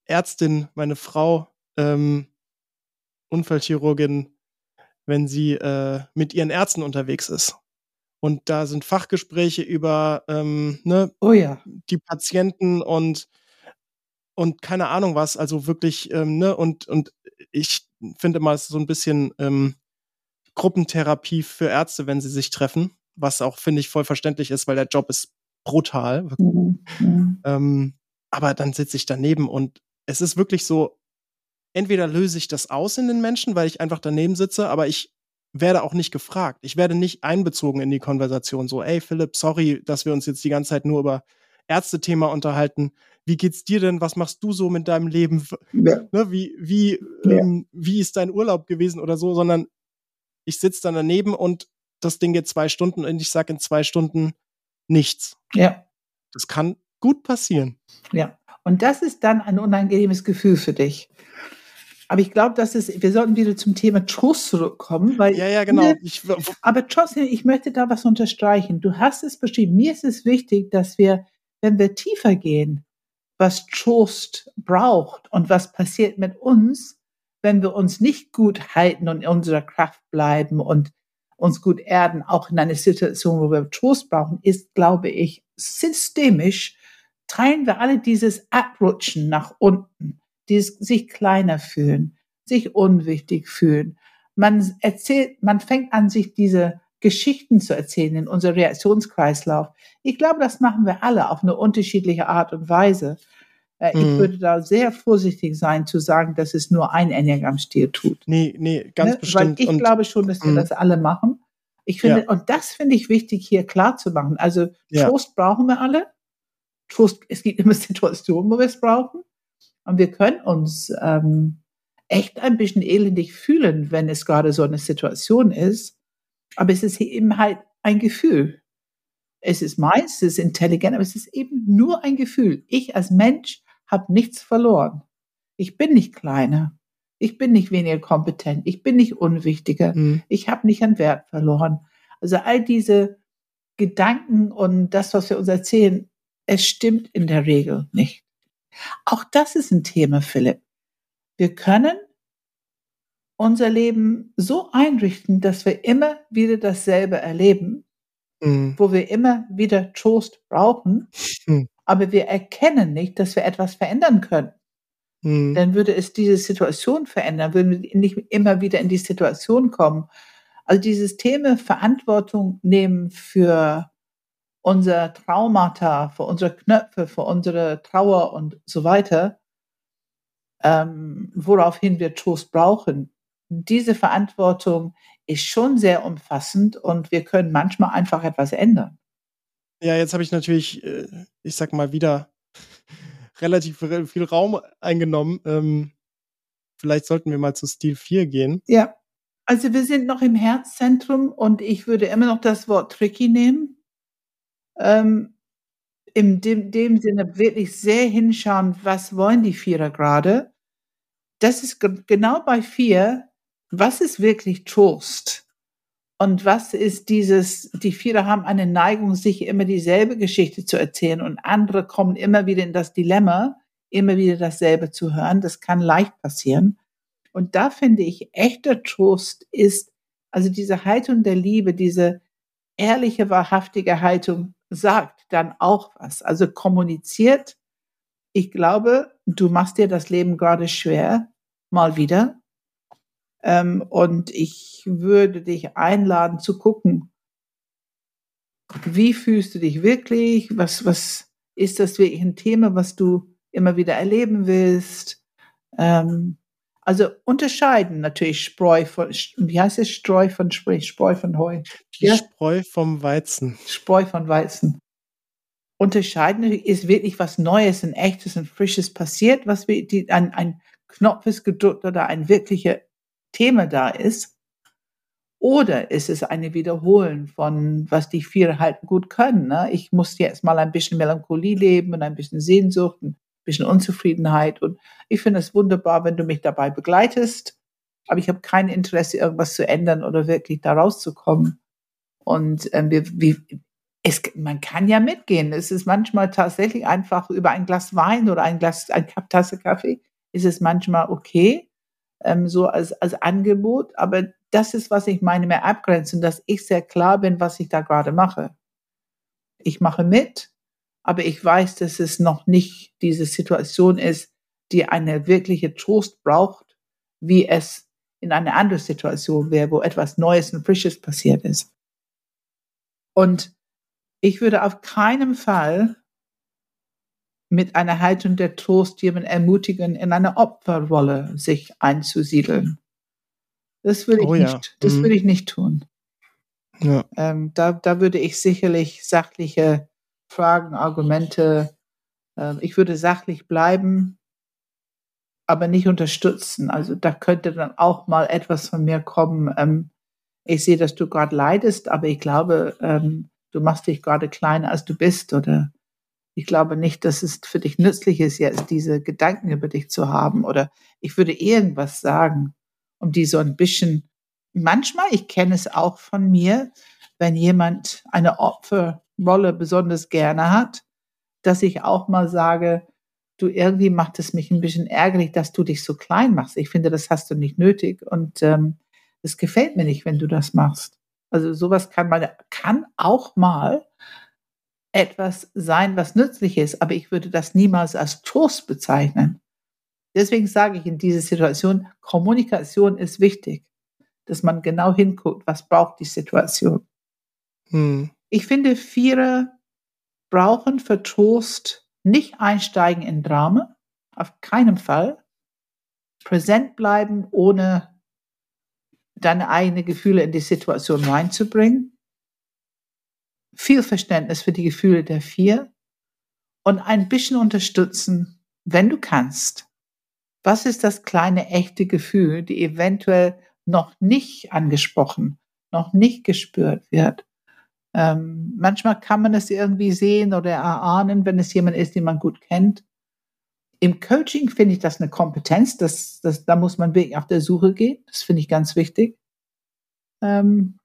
[SPEAKER 1] Ärztin, meine Frau, ähm, Unfallchirurgin, wenn sie äh, mit ihren Ärzten unterwegs ist. Und da sind Fachgespräche über ähm, ne,
[SPEAKER 2] oh ja.
[SPEAKER 1] die Patienten und und keine Ahnung was, also wirklich, ähm, ne, und, und ich finde mal, es ist so ein bisschen ähm, Gruppentherapie für Ärzte, wenn sie sich treffen, was auch, finde ich, voll verständlich ist, weil der Job ist brutal. Mhm. Ähm, aber dann sitze ich daneben und es ist wirklich so, entweder löse ich das aus in den Menschen, weil ich einfach daneben sitze, aber ich werde auch nicht gefragt. Ich werde nicht einbezogen in die Konversation. So, ey Philipp, sorry, dass wir uns jetzt die ganze Zeit nur über Ärztethema unterhalten. Wie geht's dir denn? Was machst du so mit deinem Leben? Ja. Ne, wie, wie, ja. ähm, wie ist dein Urlaub gewesen oder so? Sondern ich sitze dann daneben und das Ding geht zwei Stunden und ich sage in zwei Stunden nichts.
[SPEAKER 2] Ja.
[SPEAKER 1] Das kann gut passieren.
[SPEAKER 2] Ja. Und das ist dann ein unangenehmes Gefühl für dich. Aber ich glaube, dass es, wir sollten wieder zum Thema Trost zurückkommen, weil.
[SPEAKER 1] Ja, ja, genau. Ich,
[SPEAKER 2] aber trotzdem, ich möchte da was unterstreichen. Du hast es beschrieben. Mir ist es wichtig, dass wir, wenn wir tiefer gehen, was Trost braucht und was passiert mit uns, wenn wir uns nicht gut halten und in unserer Kraft bleiben und uns gut erden, auch in einer Situation, wo wir Trost brauchen, ist, glaube ich, systemisch teilen wir alle dieses Abrutschen nach unten, dieses sich kleiner fühlen, sich unwichtig fühlen. Man erzählt, man fängt an, sich diese Geschichten zu erzählen in unser Reaktionskreislauf. Ich glaube, das machen wir alle auf eine unterschiedliche Art und Weise. Äh, ich mhm. würde da sehr vorsichtig sein zu sagen, dass es nur ein Enneagramm-Stil tut.
[SPEAKER 1] Nee, nee, ganz ne? bestimmt.
[SPEAKER 2] Weil ich und, glaube schon, dass wir mh. das alle machen. Ich finde, ja. und das finde ich wichtig hier klar zu machen. Also ja. Trost brauchen wir alle. Trost, es gibt immer (laughs) Situationen, wo wir es brauchen. Und wir können uns ähm, echt ein bisschen elendig fühlen, wenn es gerade so eine Situation ist. Aber es ist eben halt ein Gefühl. Es ist meins, es ist intelligent, aber es ist eben nur ein Gefühl. Ich als Mensch habe nichts verloren. Ich bin nicht kleiner. Ich bin nicht weniger kompetent. Ich bin nicht unwichtiger. Mhm. Ich habe nicht an Wert verloren. Also all diese Gedanken und das, was wir uns erzählen, es stimmt in der Regel nicht. Auch das ist ein Thema, Philipp. Wir können unser Leben so einrichten, dass wir immer wieder dasselbe erleben, mhm. wo wir immer wieder Trost brauchen, mhm. Aber wir erkennen nicht, dass wir etwas verändern können. Mhm. Dann würde es diese Situation verändern, würden wir nicht immer wieder in die Situation kommen. Also dieses Thema Verantwortung nehmen für unser Traumata, für unsere Knöpfe, für unsere Trauer und so weiter, ähm, woraufhin wir Trost brauchen. Diese Verantwortung ist schon sehr umfassend und wir können manchmal einfach etwas ändern.
[SPEAKER 1] Ja, jetzt habe ich natürlich, äh, ich sag mal, wieder relativ viel Raum eingenommen. Ähm, vielleicht sollten wir mal zu Stil 4 gehen.
[SPEAKER 2] Ja, also wir sind noch im Herzzentrum und ich würde immer noch das Wort tricky nehmen ähm, in dem, dem Sinne wirklich sehr hinschauen, was wollen die Vierer gerade. Das ist genau bei vier, was ist wirklich Trost? Und was ist dieses, die Vierer haben eine Neigung, sich immer dieselbe Geschichte zu erzählen und andere kommen immer wieder in das Dilemma, immer wieder dasselbe zu hören. Das kann leicht passieren. Und da finde ich, echter Trost ist, also diese Haltung der Liebe, diese ehrliche, wahrhaftige Haltung, sagt dann auch was. Also kommuniziert. Ich glaube, du machst dir das Leben gerade schwer, mal wieder. Ähm, und ich würde dich einladen zu gucken, wie fühlst du dich wirklich? Was, was ist das wirklich ein Thema, was du immer wieder erleben willst? Ähm, also unterscheiden natürlich Spreu von, wie heißt es, Streu von Spreu, Spreu von Heu.
[SPEAKER 1] Die ja? Spreu vom Weizen.
[SPEAKER 2] Spreu von Weizen. Unterscheiden ist wirklich was Neues, ein echtes, ein frisches passiert, was wie die, ein, ein Knopf ist gedrückt oder ein wirkliches Thema da ist. Oder ist es eine Wiederholen von, was die vier halt gut können. Ne? Ich muss jetzt mal ein bisschen Melancholie leben und ein bisschen Sehnsucht, ein bisschen Unzufriedenheit. Und ich finde es wunderbar, wenn du mich dabei begleitest. Aber ich habe kein Interesse, irgendwas zu ändern oder wirklich da rauszukommen. Und ähm, wir, wir, es, man kann ja mitgehen. Es ist manchmal tatsächlich einfach über ein Glas Wein oder ein Glas, eine Tasse Kaffee ist es manchmal okay, ähm, so als, als Angebot. Aber das ist, was ich meine, mehr abgrenzen, dass ich sehr klar bin, was ich da gerade mache. Ich mache mit, aber ich weiß, dass es noch nicht diese Situation ist, die eine wirkliche Trost braucht, wie es in einer anderen Situation wäre, wo etwas Neues und Frisches passiert ist. Und ich würde auf keinen Fall mit einer Haltung der Trost jemanden ermutigen, in eine Opferrolle sich einzusiedeln. Das würde ich,
[SPEAKER 1] Oh ja.
[SPEAKER 2] nicht, das
[SPEAKER 1] Mhm.
[SPEAKER 2] würde ich nicht tun.
[SPEAKER 1] Ja.
[SPEAKER 2] Ähm, da, da würde ich sicherlich sachliche Fragen, Argumente, ähm, ich würde sachlich bleiben, aber nicht unterstützen. Also da könnte dann auch mal etwas von mir kommen. Ähm, ich sehe, dass du gerade leidest, aber ich glaube, ähm, du machst dich gerade kleiner, als du bist. Oder ich glaube nicht, dass es für dich nützlich ist, jetzt diese Gedanken über dich zu haben. Oder ich würde irgendwas sagen, um die so ein bisschen, manchmal, ich kenne es auch von mir, wenn jemand eine Opferrolle besonders gerne hat, dass ich auch mal sage, du irgendwie macht es mich ein bisschen ärgerlich, dass du dich so klein machst. Ich finde, das hast du nicht nötig und ähm, es gefällt mir nicht, wenn du das machst. Also sowas kann man kann auch mal etwas sein, was nützlich ist, aber ich würde das niemals als Trost bezeichnen. Deswegen sage ich in dieser Situation, Kommunikation ist wichtig, dass man genau hinguckt, was braucht die Situation.
[SPEAKER 1] Hm.
[SPEAKER 2] Ich finde, Vierer brauchen für Trost nicht einsteigen in Drama, auf keinen Fall. Präsent bleiben, ohne deine eigenen Gefühle in die Situation reinzubringen. Viel Verständnis für die Gefühle der Vier und ein bisschen unterstützen, wenn du kannst. Was ist das kleine echte Gefühl, die eventuell noch nicht angesprochen, noch nicht gespürt wird? Ähm, manchmal kann man es irgendwie sehen oder erahnen, wenn es jemand ist, den man gut kennt. Im Coaching finde ich das eine Kompetenz, das, das, da muss man wirklich auf der Suche gehen. Das finde ich ganz wichtig. Ähm,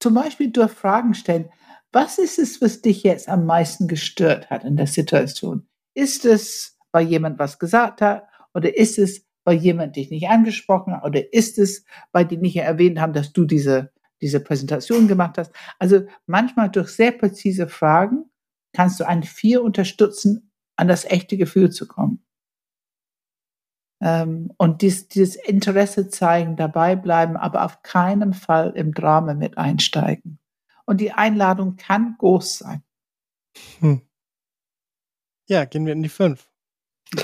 [SPEAKER 2] zum Beispiel durch Fragen stellen. Was ist es, was dich jetzt am meisten gestört hat in der Situation? Ist es, weil jemand was gesagt hat? Oder ist es, weil jemand dich nicht angesprochen hat? Oder ist es, weil die nicht erwähnt haben, dass du diese, diese Präsentation gemacht hast? Also manchmal durch sehr präzise Fragen kannst du ein Vier unterstützen, an das echte Gefühl zu kommen. Ähm, und dies, dieses Interesse zeigen, dabei bleiben, aber auf keinen Fall im Drama mit einsteigen. Und die Einladung kann groß sein.
[SPEAKER 1] Hm. Ja, gehen wir in die fünf.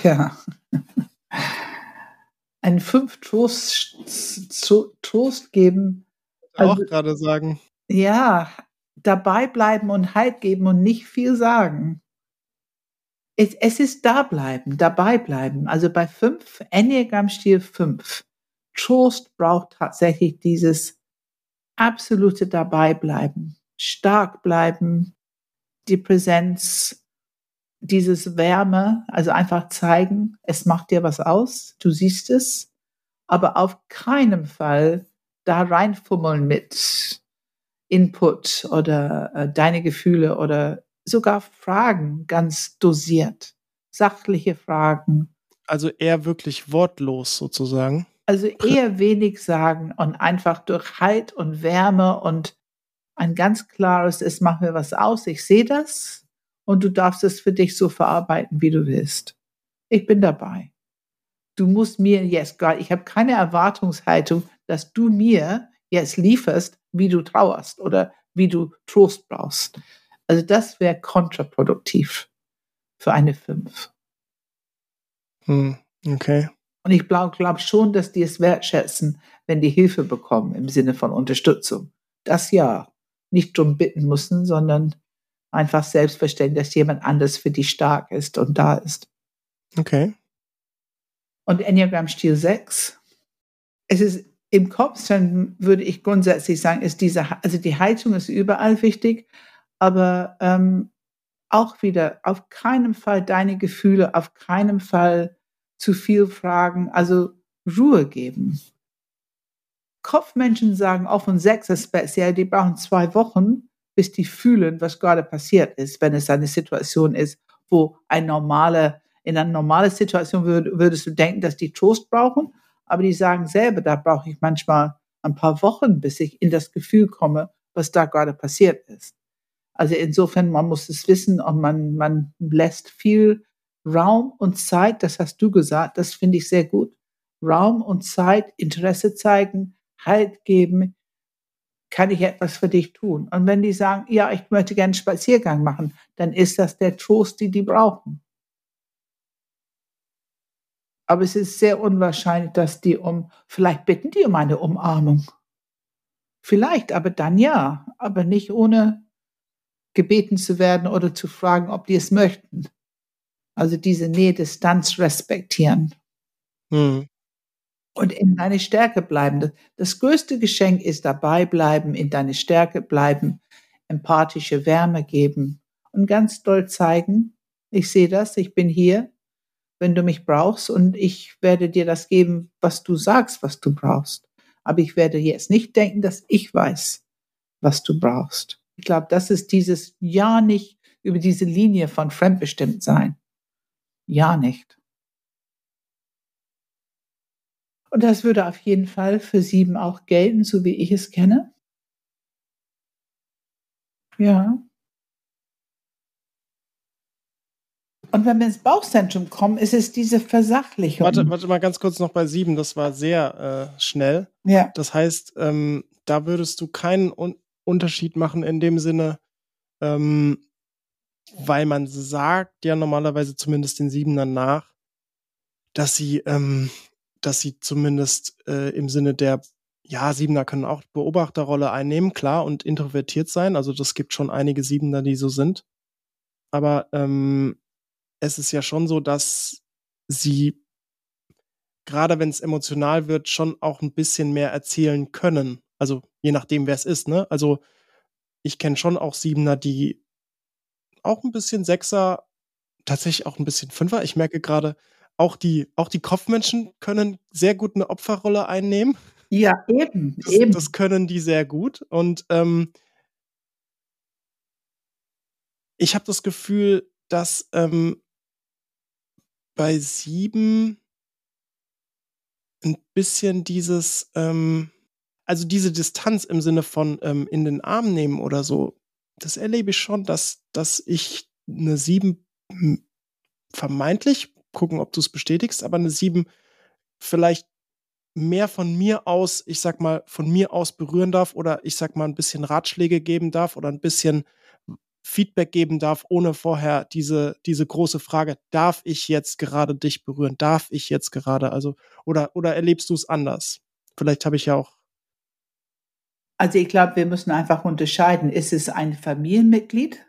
[SPEAKER 2] Ja. (laughs) Ein fünf Trost, Trost geben.
[SPEAKER 1] Auch
[SPEAKER 2] Also-
[SPEAKER 1] gerade sagen.
[SPEAKER 2] Ja, dabei bleiben und Halt geben und nicht viel sagen. Es, es ist da bleiben, dabei bleiben. Also bei fünf, Enneagramm-Stil fünf. Trost braucht tatsächlich dieses absolute dabei bleiben, stark bleiben, die Präsenz, dieses Wärme, also einfach zeigen, es macht dir was aus, du siehst es, aber auf keinen Fall da reinfummeln mit Input oder äh, deine Gefühle oder sogar Fragen ganz dosiert, sachliche Fragen.
[SPEAKER 1] Also eher wirklich wortlos sozusagen.
[SPEAKER 2] Also eher wenig sagen und einfach durch Halt und Wärme und ein ganz klares, es macht mir was aus, ich sehe das und du darfst es für dich so verarbeiten, wie du willst. Ich bin dabei. Du musst mir jetzt gerade, ich habe keine Erwartungshaltung, dass du mir jetzt lieferst, wie du trauerst oder wie du Trost brauchst. Also das wäre kontraproduktiv für eine 5.
[SPEAKER 1] Hm. Okay.
[SPEAKER 2] Und ich glaube glaub schon, dass die es wertschätzen, wenn die Hilfe bekommen im Sinne von Unterstützung. Das ja. Nicht drum bitten müssen, sondern einfach selbstverständlich, dass jemand anders für die stark ist und da ist.
[SPEAKER 1] Okay.
[SPEAKER 2] Und Enneagram Stil 6. Es ist im Kopf, dann würde ich grundsätzlich sagen, ist diese, also die Haltung ist überall wichtig, aber ähm, auch wieder auf keinen Fall deine Gefühle, auf keinen Fall zu viel fragen, also Ruhe geben. Kopfmenschen sagen auch von Sechser speziell, die brauchen zwei Wochen, bis die fühlen, was gerade passiert ist, wenn es eine Situation ist, wo ein normale, in einer normalen Situation würd, würdest du denken, dass die Trost brauchen, aber die sagen selber, da brauche ich manchmal ein paar Wochen, bis ich in das Gefühl komme, was da gerade passiert ist. Also insofern, man muss es wissen und man, man lässt viel Raum und Zeit, das hast du gesagt, das finde ich sehr gut. Raum und Zeit, Interesse zeigen, Halt geben, kann ich etwas für dich tun? Und wenn die sagen, ja, ich möchte gerne einen Spaziergang machen, dann ist das der Trost, die die brauchen. Aber es ist sehr unwahrscheinlich, dass die um, vielleicht bitten die um eine Umarmung. Vielleicht, aber dann ja, aber nicht ohne gebeten zu werden oder zu fragen, ob die es möchten. Also diese Nähe-Distanz respektieren. Hm. Und in deine Stärke bleiben. Das größte Geschenk ist dabei bleiben, in deine Stärke bleiben, empathische Wärme geben und ganz doll zeigen, ich sehe das, ich bin hier, wenn du mich brauchst und ich werde dir das geben, was du sagst, was du brauchst. Aber ich werde jetzt nicht denken, dass ich weiß, was du brauchst. Ich glaube, das ist dieses Ja nicht über diese Linie von fremdbestimmt sein. Ja nicht. Und das würde auf jeden Fall für sieben auch gelten, so wie ich es kenne. Ja. Und wenn wir ins Bauchzentrum kommen, ist es diese Versachlichung.
[SPEAKER 1] Warte, warte mal ganz kurz noch bei sieben, das war sehr äh, schnell.
[SPEAKER 2] Ja.
[SPEAKER 1] Das heißt, ähm, da würdest du keinen Un Unterschied machen in dem Sinne, ähm, weil man sagt ja normalerweise zumindest den Siebenern nach, dass sie ähm, dass sie zumindest äh, im Sinne der, ja, Siebener können auch Beobachterrolle einnehmen, klar, und introvertiert sein. Also das gibt schon einige Siebener, die so sind. Aber ähm, es ist ja schon so, dass sie, gerade wenn es emotional wird, schon auch ein bisschen mehr erzählen können. Also je nachdem, wer es ist, ne? Also ich kenne schon auch Siebener, die auch ein bisschen Sechser, tatsächlich auch ein bisschen Fünfer. Ich merke gerade, auch die, auch die Kopfmenschen können sehr gut eine Opferrolle einnehmen.
[SPEAKER 2] Ja, eben,
[SPEAKER 1] das,
[SPEAKER 2] eben.
[SPEAKER 1] Das können die sehr gut. Und ähm, ich habe das Gefühl, dass ähm, bei sieben ein bisschen dieses, ähm, also diese Distanz im Sinne von ähm, in den Arm nehmen oder so, das erlebe ich schon, dass, dass ich eine sieben vermeintlich gucken, ob du es bestätigst, aber eine 7 vielleicht mehr von mir aus, ich sag mal, von mir aus berühren darf oder ich sag mal ein bisschen Ratschläge geben darf oder ein bisschen Feedback geben darf, ohne vorher diese, diese große Frage, darf ich jetzt gerade dich berühren? Darf ich jetzt gerade? Also, oder, oder erlebst du es anders? Vielleicht habe ich ja auch.
[SPEAKER 2] Also ich glaube, wir müssen einfach unterscheiden. Ist es ein Familienmitglied?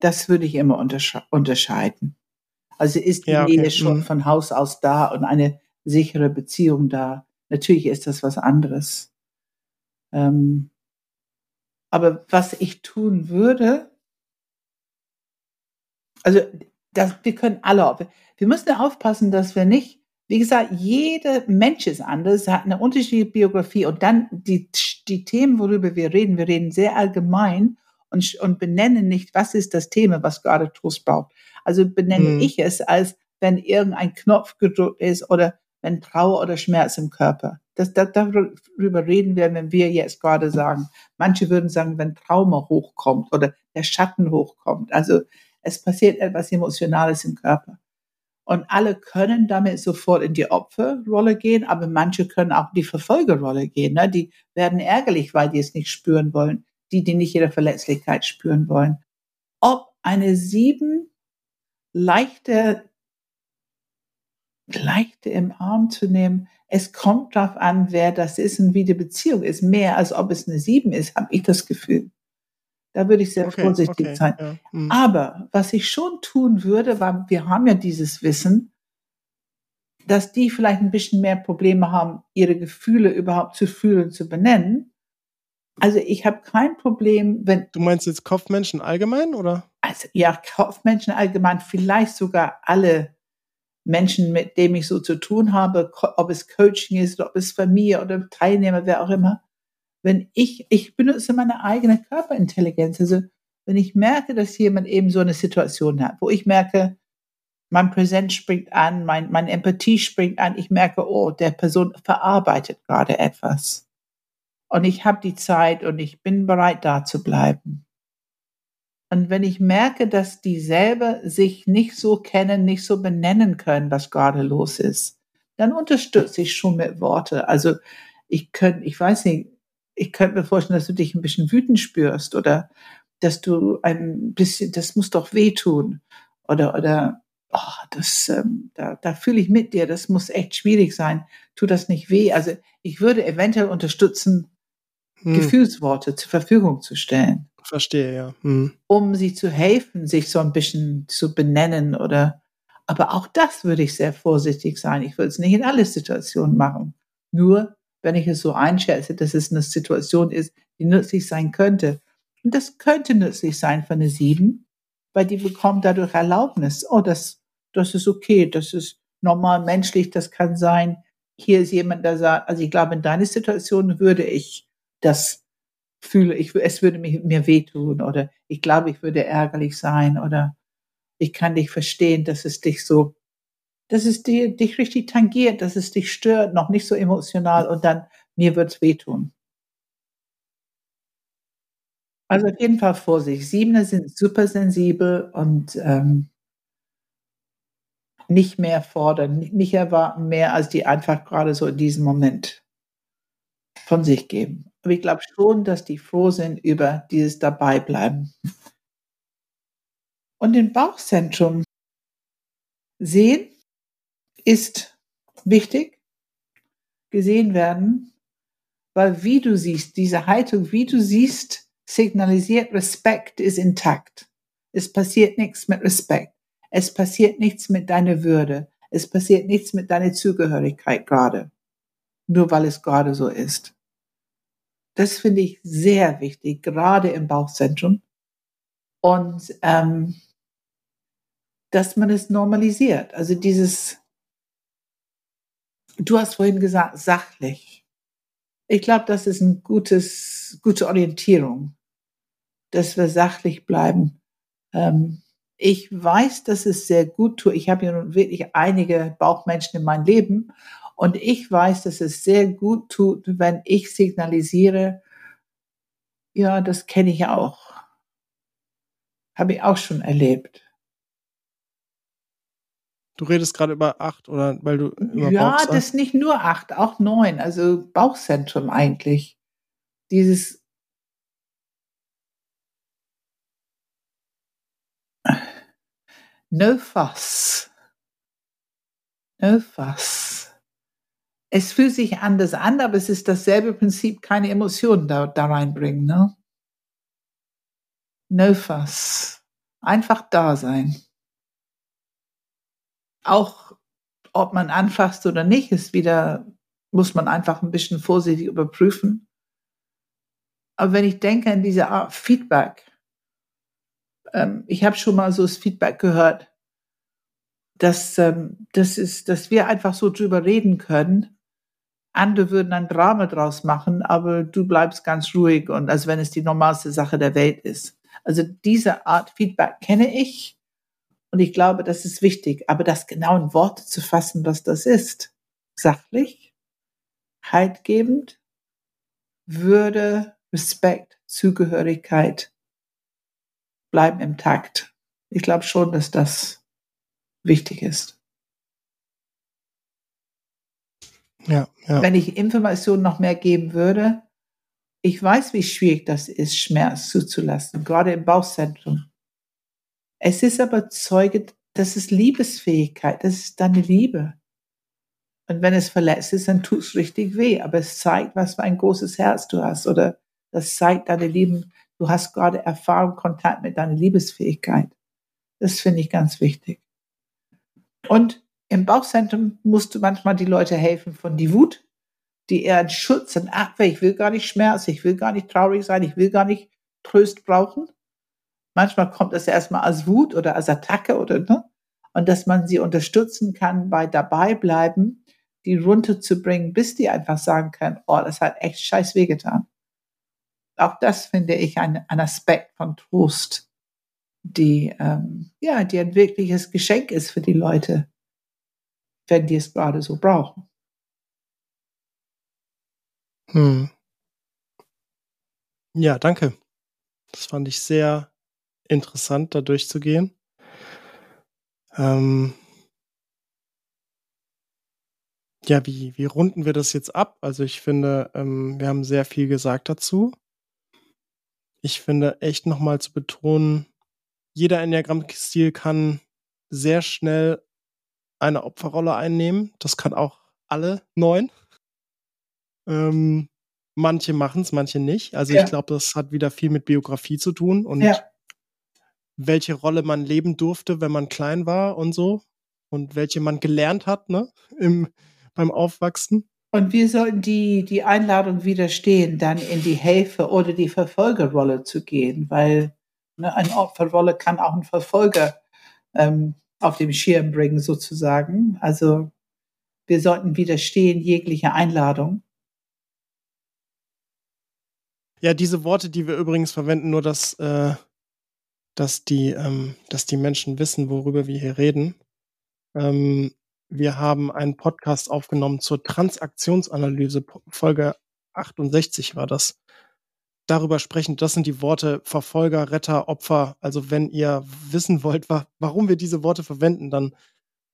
[SPEAKER 2] Das würde ich immer untersche unterscheiden. Also ist die ja, okay. Nähe schon mhm. von Haus aus da und eine sichere Beziehung da. Natürlich ist das was anderes. Ähm, aber was ich tun würde, also das, wir können alle, wir müssen aufpassen, dass wir nicht, wie gesagt, jeder Mensch ist anders, hat eine unterschiedliche Biografie und dann die, die Themen, worüber wir reden, wir reden sehr allgemein und, und benennen nicht, was ist das Thema, was gerade Trost braucht. Also benenne mhm. ich es als, wenn irgendein Knopf gedrückt ist oder wenn Trauer oder Schmerz im Körper. Das, das, darüber reden wir, wenn wir jetzt gerade sagen. Manche würden sagen, wenn Trauma hochkommt oder der Schatten hochkommt. Also es passiert etwas Emotionales im Körper. Und alle können damit sofort in die Opferrolle gehen, aber manche können auch in die Verfolgerrolle gehen. Ne? Die werden ärgerlich, weil die es nicht spüren wollen. Die, die nicht ihre Verletzlichkeit spüren wollen. Ob eine sieben leichte, leichte im Arm zu nehmen. Es kommt darauf an, wer das ist und wie die Beziehung ist. Mehr als ob es eine sieben ist, habe ich das Gefühl. Da würde ich sehr okay, vorsichtig okay, sein. Ja, hm. Aber was ich schon tun würde, weil wir haben ja dieses Wissen, dass die vielleicht ein bisschen mehr Probleme haben, ihre Gefühle überhaupt zu fühlen, zu benennen. Also ich habe kein Problem, wenn.
[SPEAKER 1] Du meinst jetzt Kopfmenschen allgemein, oder?
[SPEAKER 2] Also ja, Kopfmenschen allgemein, vielleicht sogar alle Menschen, mit denen ich so zu tun habe, ob es Coaching ist, ob es Familie oder Teilnehmer, wer auch immer. Wenn ich, ich benutze meine eigene Körperintelligenz. Also wenn ich merke, dass jemand eben so eine Situation hat, wo ich merke, mein Präsenz springt an, mein, meine Empathie springt an, ich merke, oh, der Person verarbeitet gerade etwas und ich habe die Zeit und ich bin bereit, da zu bleiben. Und wenn ich merke, dass die selber sich nicht so kennen, nicht so benennen können, was gerade los ist, dann unterstütze ich schon mit Worte. Also ich könnte, ich weiß nicht, ich könnte mir vorstellen, dass du dich ein bisschen wütend spürst oder dass du ein bisschen, das muss doch wehtun oder, oder oh, das, ähm, da, da fühle ich mit dir, das muss echt schwierig sein. Tut das nicht weh? Also ich würde eventuell unterstützen, hm. Gefühlsworte zur Verfügung zu stellen.
[SPEAKER 1] Verstehe, ja. Hm.
[SPEAKER 2] Um sie zu helfen, sich so ein bisschen zu benennen oder, aber auch das würde ich sehr vorsichtig sein. Ich würde es nicht in alle Situationen machen. Nur, wenn ich es so einschätze, dass es eine Situation ist, die nützlich sein könnte. Und das könnte nützlich sein für eine Sieben, weil die bekommt dadurch Erlaubnis. Oh, das, das ist okay, das ist normal menschlich, das kann sein. Hier ist jemand, der sagt, also ich glaube, in deiner Situation würde ich das fühle, ich, es würde mich, mir wehtun oder ich glaube, ich würde ärgerlich sein oder ich kann dich verstehen, dass es dich so, dass es dir, dich richtig tangiert, dass es dich stört, noch nicht so emotional und dann mir wird's wehtun. Also auf jeden Fall Vorsicht. Siebener sind super sensibel und ähm, nicht mehr fordern, nicht erwarten mehr, als die einfach gerade so in diesem Moment von sich geben. Aber ich glaube schon, dass die froh sind über dieses Dabeibleiben. Und im Bauchzentrum sehen ist wichtig, gesehen werden, weil wie du siehst, diese Haltung, wie du siehst, signalisiert, Respekt ist intakt. Es passiert nichts mit Respekt. Es passiert nichts mit deiner Würde. Es passiert nichts mit deiner Zugehörigkeit gerade. Nur weil es gerade so ist. Das finde ich sehr wichtig, gerade im Bauchzentrum. Und ähm, dass man es normalisiert. Also dieses, du hast vorhin gesagt, sachlich. Ich glaube, das ist ein gutes, gute Orientierung dass wir sachlich bleiben. Ähm, ich weiß, dass es sehr gut tut. Ich habe ja nun wirklich einige Bauchmenschen in meinem Leben und ich weiß, dass es sehr gut tut, wenn ich signalisiere, ja, das kenne ich auch. Habe ich auch schon erlebt.
[SPEAKER 1] Du redest gerade über acht oder weil du über
[SPEAKER 2] Ja, Bauch das ist nicht nur acht, auch neun, also Bauchzentrum eigentlich. Dieses No fuss. No fuss. Es fühlt sich anders an, aber es ist dasselbe Prinzip, keine Emotionen da, da reinbringen. Ne? No fuss. Einfach da sein. Auch ob man anfasst oder nicht, ist wieder, muss man einfach ein bisschen vorsichtig überprüfen. Aber wenn ich denke an diese Art Feedback, ähm, ich habe schon mal so das Feedback gehört, dass, ähm, das ist, dass wir einfach so drüber reden können. Andere würden ein Drama draus machen, aber du bleibst ganz ruhig und als wenn es die normalste Sache der Welt ist. Also diese Art Feedback kenne ich und ich glaube, das ist wichtig. Aber das genau in Worte zu fassen, was das ist, sachlich, haltgebend, Würde, Respekt, Zugehörigkeit, bleiben im Takt. Ich glaube schon, dass das wichtig ist.
[SPEAKER 1] Ja, ja.
[SPEAKER 2] Wenn ich Informationen noch mehr geben würde, ich weiß, wie schwierig das ist, Schmerz zuzulassen, gerade im Bauchzentrum. Es ist aber Zeuge, das ist Liebesfähigkeit, das ist deine Liebe. Und wenn es verletzt ist, dann tut es richtig weh, aber es zeigt, was für ein großes Herz du hast oder das zeigt deine Lieben, du hast gerade Erfahrung, Kontakt mit deiner Liebesfähigkeit. Das finde ich ganz wichtig. Und im Bauchzentrum musst du manchmal die Leute helfen von die Wut, die eher einen Schutz und Abwehr, ich will gar nicht Schmerz, ich will gar nicht traurig sein, ich will gar nicht Tröst brauchen. Manchmal kommt das erstmal als Wut oder als Attacke oder ne? Und dass man sie unterstützen kann bei dabei bleiben, die runterzubringen, bis die einfach sagen können, oh, das hat echt scheiß wehgetan auch das finde ich ein, ein Aspekt von Trost, die, ähm, ja, die ein wirkliches Geschenk ist für die Leute, wenn die es gerade so brauchen.
[SPEAKER 1] Hm. Ja, danke. Das fand ich sehr interessant, da durchzugehen. Ähm ja, wie, wie runden wir das jetzt ab? Also ich finde, ähm, wir haben sehr viel gesagt dazu ich finde echt nochmal zu betonen, jeder Enneagramm-Stil kann sehr schnell eine Opferrolle einnehmen. Das kann auch alle neun. Ähm, manche machen es, manche nicht. Also ja. ich glaube, das hat wieder viel mit Biografie zu tun und ja. Welche Rolle man leben durfte, wenn man klein war und so. Und welche man gelernt hat, ne, im, beim Aufwachsen.
[SPEAKER 2] Und wir sollten die, die Einladung widerstehen, dann in die Hilfe oder die Verfolgerrolle zu gehen, weil ne, eine Opferrolle kann auch einen Verfolger ähm, auf dem Schirm bringen, sozusagen. Also wir sollten widerstehen jegliche Einladung.
[SPEAKER 1] Ja, diese Worte, die wir übrigens verwenden, nur dass, äh, dass, die, ähm, dass die Menschen wissen, worüber wir hier reden. Ähm, wir haben einen Podcast aufgenommen zur Transaktionsanalyse, Folge 68 war das. Darüber sprechen, das sind die Worte Verfolger, Retter, Opfer. Also wenn ihr wissen wollt, wa warum wir diese Worte verwenden, dann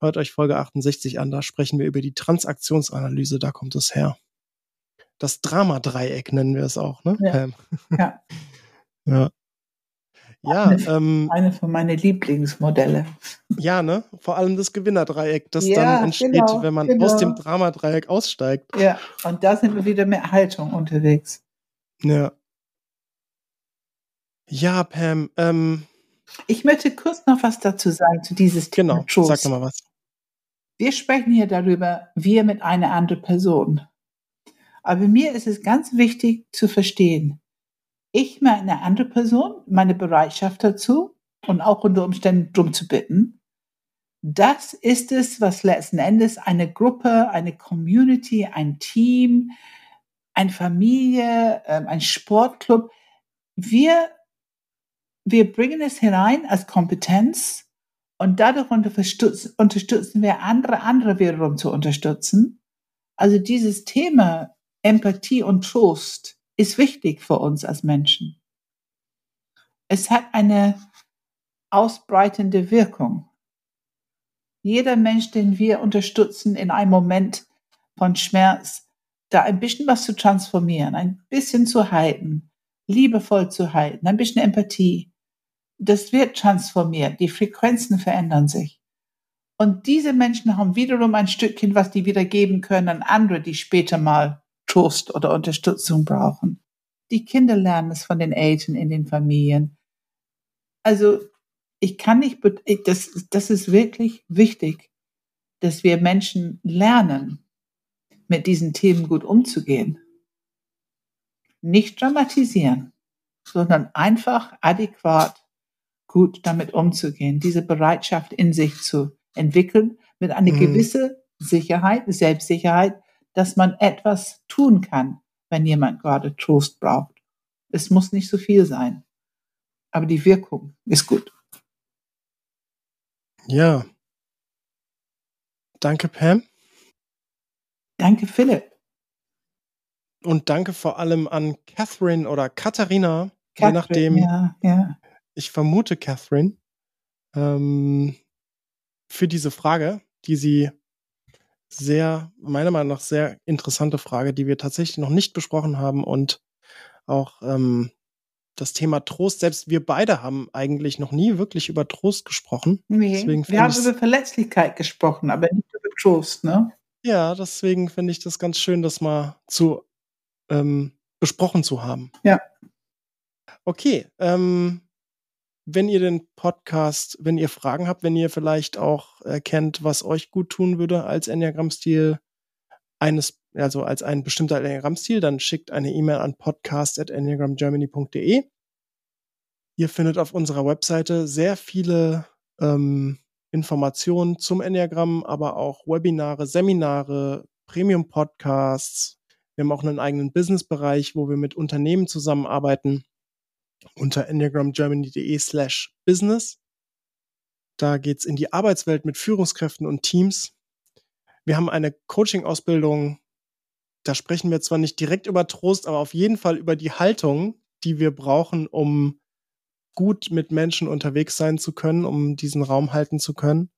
[SPEAKER 1] hört euch Folge 68 an. Da sprechen wir über die Transaktionsanalyse, da kommt es her. Das Dramadreieck nennen wir es auch, ne? Ja. ja. (laughs) ja.
[SPEAKER 2] Ja, eine, ähm, eine von meinen Lieblingsmodelle.
[SPEAKER 1] Ja, ne? Vor allem das Gewinnerdreieck, das ja, dann entsteht, genau, wenn man genau. aus dem Dramadreieck aussteigt.
[SPEAKER 2] Ja, und da sind wir wieder mit Haltung unterwegs.
[SPEAKER 1] Ja. Ja, Pam. Ähm,
[SPEAKER 2] ich möchte kurz noch was dazu sagen, zu dieses
[SPEAKER 1] Thema. Genau, Trost. sag mal was.
[SPEAKER 2] Wir sprechen hier darüber, wir mit einer anderen Person. Aber mir ist es ganz wichtig zu verstehen, ich meine andere Person, meine Bereitschaft dazu und auch unter Umständen drum zu bitten. Das ist es, was letzten Endes eine Gruppe, eine Community, ein Team, eine Familie, ähm, ein Sportclub, wir, wir bringen es hinein als Kompetenz und dadurch unterstützen wir andere, andere wiederum zu unterstützen. Also dieses Thema Empathie und Trost ist wichtig für uns als Menschen. Es hat eine ausbreitende Wirkung. Jeder Mensch, den wir unterstützen in einem Moment von Schmerz, da ein bisschen was zu transformieren, ein bisschen zu halten, liebevoll zu halten, ein bisschen Empathie, das wird transformiert, die Frequenzen verändern sich. Und diese Menschen haben wiederum ein Stückchen, was die wieder geben können an andere, die später mal Trost oder Unterstützung brauchen. Die Kinder lernen es von den Eltern in den Familien. Also ich kann nicht, das, das ist wirklich wichtig, dass wir Menschen lernen, mit diesen Themen gut umzugehen. Nicht dramatisieren, sondern einfach adäquat gut damit umzugehen, diese Bereitschaft in sich zu entwickeln, mit einer mhm. gewissen Sicherheit, Selbstsicherheit, dass man etwas tun kann, wenn jemand gerade Trost braucht. Es muss nicht so viel sein, aber die Wirkung ist gut.
[SPEAKER 1] Ja. Danke, Pam.
[SPEAKER 2] Danke, Philipp.
[SPEAKER 1] Und danke vor allem an Catherine oder Katharina, Catherine, je nachdem. Ja, ja. Ich vermute Catherine ähm, für diese Frage, die sie sehr, meiner Meinung nach, sehr interessante Frage, die wir tatsächlich noch nicht besprochen haben und auch ähm, das Thema Trost, selbst wir beide haben eigentlich noch nie wirklich über Trost gesprochen.
[SPEAKER 2] Nee, deswegen wir haben über Verletzlichkeit gesprochen, aber nicht über Trost, ne?
[SPEAKER 1] Ja, deswegen finde ich das ganz schön, das mal zu ähm, besprochen zu haben.
[SPEAKER 2] Ja.
[SPEAKER 1] Okay, ähm, wenn ihr den Podcast, wenn ihr Fragen habt, wenn ihr vielleicht auch erkennt, was euch gut tun würde als Enneagramm-Stil eines, also als ein bestimmter Enneagramm-Stil, dann schickt eine E-Mail an podcast.enneagramgermany.de. Ihr findet auf unserer Webseite sehr viele ähm, Informationen zum Enneagramm, aber auch Webinare, Seminare, Premium-Podcasts. Wir haben auch einen eigenen Business-Bereich, wo wir mit Unternehmen zusammenarbeiten unter enneagramgermany.de slash business. Da geht's in die Arbeitswelt mit Führungskräften und Teams. Wir haben eine Coaching-Ausbildung. Da sprechen wir zwar nicht direkt über Trost, aber auf jeden Fall über die Haltung, die wir brauchen, um gut mit Menschen unterwegs sein zu können, um diesen Raum halten zu können.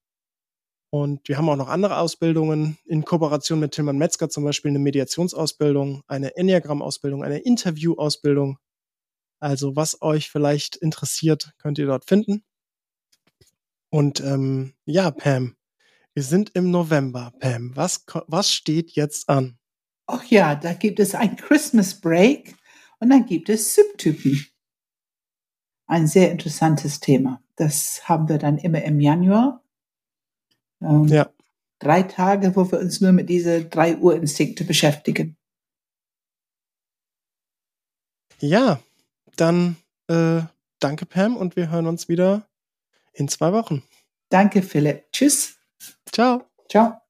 [SPEAKER 1] Und wir haben auch noch andere Ausbildungen in Kooperation mit Tilman Metzger, zum Beispiel eine Mediationsausbildung, eine Enneagram-Ausbildung, eine Interview-Ausbildung. Also was euch vielleicht interessiert, könnt ihr dort finden. Und ähm, ja, Pam, wir sind im November. Pam, was, was steht jetzt an?
[SPEAKER 2] Ach ja, da gibt es ein Christmas Break und dann gibt es Subtypen. Ein sehr interessantes Thema. Das haben wir dann immer im Januar. Ähm, ja. Drei Tage, wo wir uns nur mit diese drei Urinstinkte beschäftigen.
[SPEAKER 1] Ja, dann äh, danke Pam und wir hören uns wieder in zwei Wochen.
[SPEAKER 2] Danke Philipp. Tschüss.
[SPEAKER 1] Ciao.
[SPEAKER 2] Ciao.